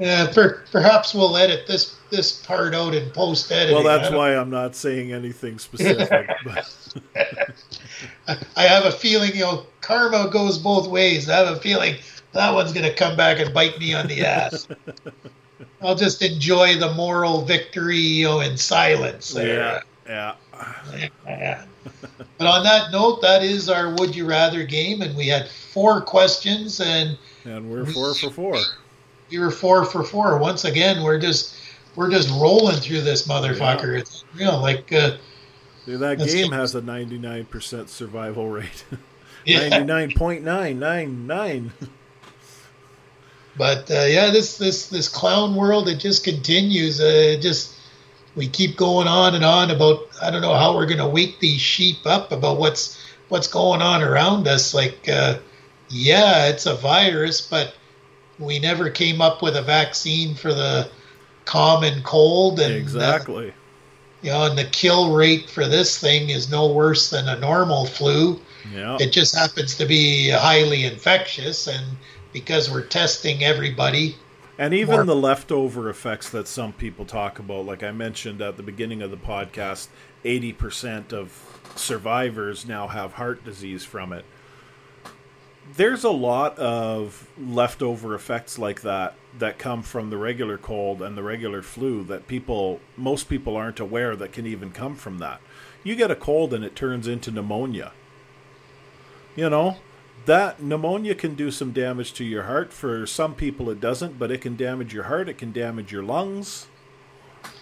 Speaker 2: Yeah, per, perhaps we'll edit this this part out in post editing.
Speaker 1: Well, that's why I'm not saying anything specific.
Speaker 2: I have a feeling, you know, karma goes both ways. I have a feeling that one's going to come back and bite me on the ass. I'll just enjoy the moral victory, you know, in silence.
Speaker 1: yeah,
Speaker 2: There.
Speaker 1: yeah.
Speaker 2: Yeah. but on that note, that is our Would You Rather game, and we had four questions, and
Speaker 1: And we're four for four.
Speaker 2: We were four for four. Once again, we're just we're just rolling through this motherfucker. It's real. like uh,
Speaker 1: See, that game has a 99% survival rate.
Speaker 2: yeah.
Speaker 1: 99.999.
Speaker 2: But uh, yeah, this this this clown world it just continues. Uh, it just we keep going on and on about I don't know how we're going to wake these sheep up about what's what's going on around us. Like uh, yeah, it's a virus, but we never came up with a vaccine for the common cold and
Speaker 1: exactly.
Speaker 2: you know, and the kill rate for this thing is no worse than a normal flu.
Speaker 1: Yeah.
Speaker 2: It just happens to be highly infectious, and because we're testing everybody,
Speaker 1: And even
Speaker 2: More-
Speaker 1: the leftover effects that some people talk about, like I mentioned at the beginning of the podcast, 80% of survivors now have heart disease from it. There's a lot of leftover effects like that that come from the regular cold and the regular flu that people, most people aren't aware that can even come from that. You get a cold and it turns into pneumonia. You know, that pneumonia can do some damage to your heart. For some people, it doesn't, but it can damage your heart. It can damage your lungs.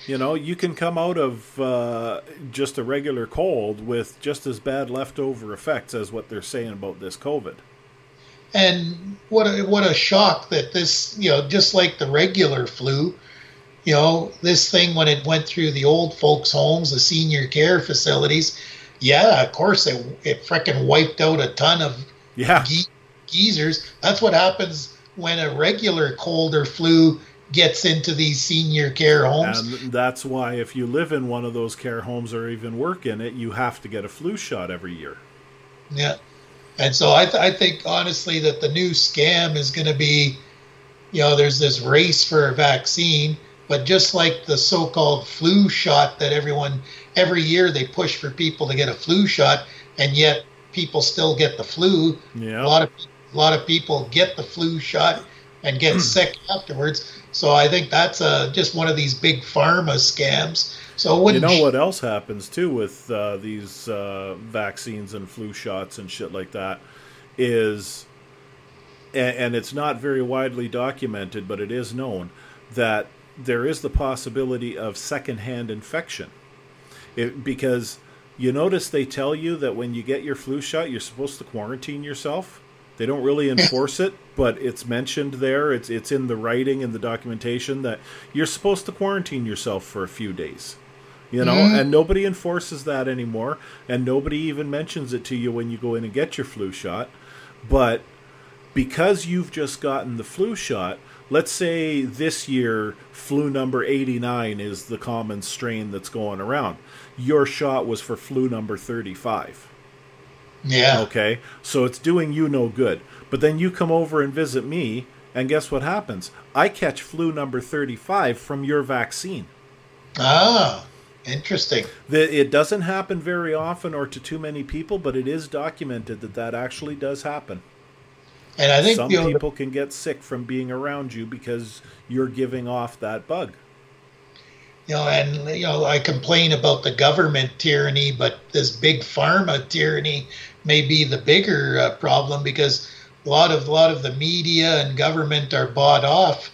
Speaker 1: You know, you can come out of uh, just a regular cold with just as bad leftover effects as what they're saying about this COVID.
Speaker 2: And what a, what a shock that this, you know, just like the regular flu, you know, this thing when it went through the old folks' homes, the senior care facilities, yeah, of course it it frickin' wiped out a ton of
Speaker 1: Yeah,
Speaker 2: ge- geezers. That's what happens when a regular cold or flu gets into these senior care homes.
Speaker 1: and that's why if you live in one of those care homes or even work in it, you have to get a flu shot every year.
Speaker 2: Yeah. And so I, th- I think honestly that the new scam is going to be, you know, there's this race for a vaccine, but just like the so-called flu shot that everyone every year they push for people to get a flu shot, and yet people still get the flu.
Speaker 1: Yeah.
Speaker 2: A lot of a lot of people get the flu shot and get sick afterwards. So I think that's uh, just one of these big pharma scams. So
Speaker 1: you know what else happens too with uh, these uh, vaccines and flu shots and shit like that is, and, and it's not very widely documented, but it is known that there is the possibility of secondhand infection, it, because you notice they tell you that when you get your flu shot, you're supposed to quarantine yourself. They don't really enforce it, but it's mentioned there. It's it's in the writing and the documentation that you're supposed to quarantine yourself for a few days. You know, mm-hmm. and nobody enforces that anymore, and nobody even mentions it to you when you go in and get your flu shot. But because you've just gotten the flu shot, let's say this year flu number 89 is the common strain that's going around. Your shot was for flu number 35.
Speaker 2: Yeah.
Speaker 1: Okay. So it's doing you no good. But then you come over and visit me, and guess what happens? I catch flu number 35 from your vaccine.
Speaker 2: Ah. Interesting.
Speaker 1: The, it doesn't happen very often or to too many people, but it is documented that that actually does happen.
Speaker 2: And I think
Speaker 1: some people can get sick from being around you because you're giving off that bug.
Speaker 2: You know, and you know, I complain about the government tyranny, but this big pharma tyranny may be the bigger uh, problem because a lot of a lot of the media and government are bought off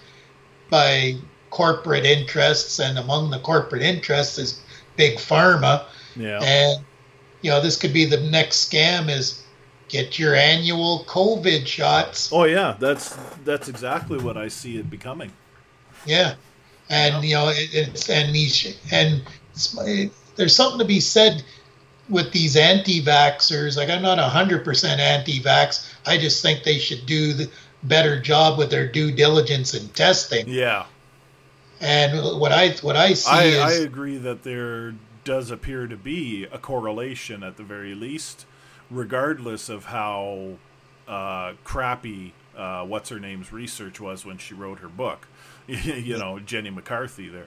Speaker 2: by corporate interests, and among the corporate interests is big pharma.
Speaker 1: Yeah.
Speaker 2: And you know, this could be the next scam is get your annual COVID shots.
Speaker 1: Oh yeah, that's that's exactly what I see it becoming.
Speaker 2: Yeah, and yeah. you know, it, it's and these and it, there's something to be said with these anti-vaxxers. Like I'm not hundred percent anti-vax. I just think they should do the better job with their due diligence and testing.
Speaker 1: Yeah.
Speaker 2: And what I what I see
Speaker 1: I,
Speaker 2: is
Speaker 1: I agree that there does appear to be a correlation at the very least, regardless of how uh, crappy uh, what's her name's research was when she wrote her book. you know, Jenny McCarthy there.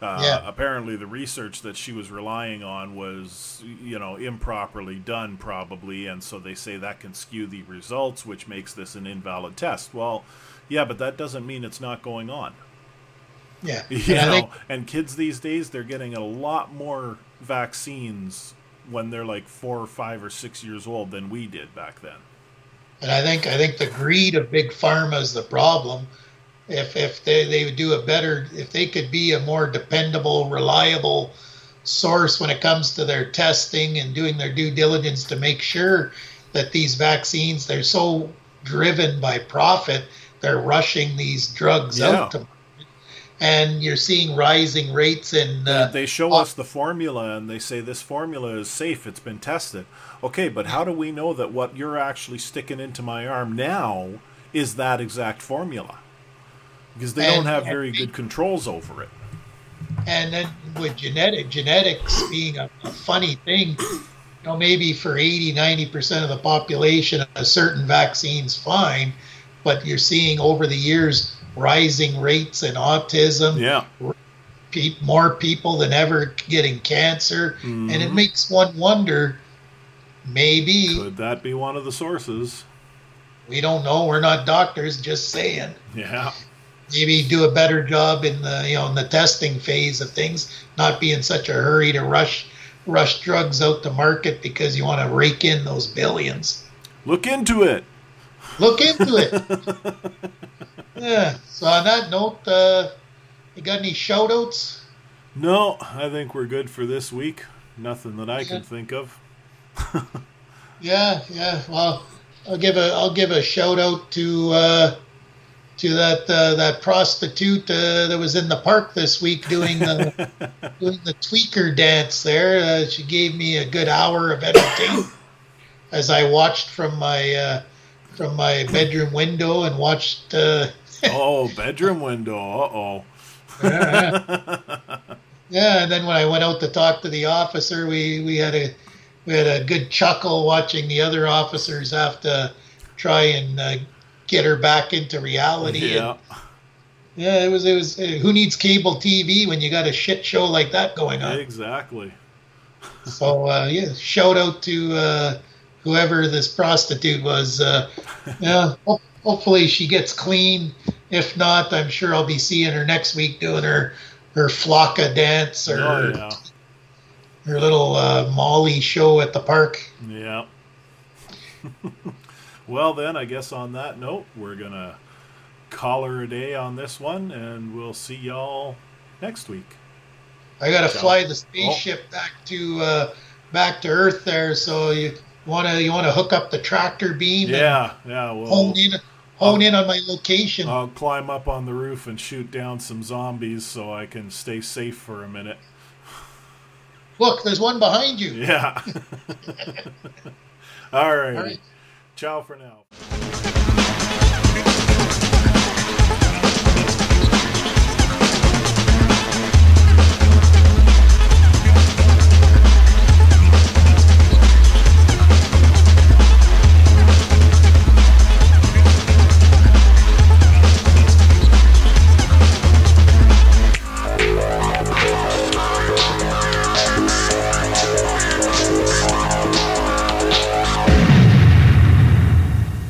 Speaker 1: Uh, yeah. Apparently, the research that she was relying on was, you know, improperly done, probably, and so they say that can skew the results, which makes this an invalid test. Well, yeah, but that doesn't mean it's not going on.
Speaker 2: Yeah.
Speaker 1: You and know, think, and kids these days they're getting a lot more vaccines when they're like four or five or six years old than we did back then.
Speaker 2: And I think I think the greed of big pharma is the problem. If if they, they would do a better if they could be a more dependable, reliable source when it comes to their testing and doing their due diligence to make sure that these vaccines they're so driven by profit, they're rushing these drugs yeah. out to and you're seeing rising rates in. Uh,
Speaker 1: they show us the formula and they say this formula is safe, it's been tested. Okay, but how do we know that what you're actually sticking into my arm now is that exact formula? Because they and, don't have very good controls over it.
Speaker 2: And then with genetic genetics being a, a funny thing, you know, maybe for 80, 90% of the population, a certain vaccine's fine, but you're seeing over the years rising rates in autism.
Speaker 1: Yeah.
Speaker 2: More people than ever getting cancer. Mm-hmm. And it makes one wonder maybe.
Speaker 1: Could that be one of the sources?
Speaker 2: We don't know. We're not doctors, just saying.
Speaker 1: Yeah.
Speaker 2: Maybe do a better job in the you know in the testing phase of things, not be in such a hurry to rush rush drugs out to market because you want to rake in those billions.
Speaker 1: Look into it.
Speaker 2: Look into it. yeah. So on that note, uh, you got any shout outs?
Speaker 1: No, I think we're good for this week. Nothing that I can think of.
Speaker 2: yeah, yeah. Well, I'll give a I'll give a shout out to uh, to that uh, that prostitute uh, that was in the park this week doing the doing the tweaker dance. There, uh, she gave me a good hour of entertainment as I watched from my uh, from my bedroom window and watched.
Speaker 1: Oh, bedroom window. Uh oh.
Speaker 2: yeah, yeah, and then when I went out to talk to the officer, we we had a we had a good chuckle watching the other officers have to try and uh, get her back into reality.
Speaker 1: Yeah. And,
Speaker 2: yeah, it was it was. Uh, who needs cable TV when you got a shit show like that going on?
Speaker 1: Exactly.
Speaker 2: so uh, yeah, shout out to uh, whoever this prostitute was. Uh, yeah, hopefully she gets clean if not, I'm sure I'll be seeing her next week doing her her flakka dance or
Speaker 1: Oh, yeah.
Speaker 2: her little uh, Molly show at the park.
Speaker 1: Yeah. well, then, I guess on that note, we're to call her a day on this one, and we'll see y'all next week.
Speaker 2: I gotta
Speaker 1: So-
Speaker 2: fly the spaceship back to uh, back to Earth there. So you wanna you wanna hook up the tractor beam
Speaker 1: Yeah, yeah. Well,
Speaker 2: hone in hone in on my location.
Speaker 1: I'll climb up on the roof and shoot down some zombies so I can stay safe for a minute.
Speaker 2: Look, there's one behind you.
Speaker 1: Yeah. All right.
Speaker 2: All right.
Speaker 1: Ciao for now.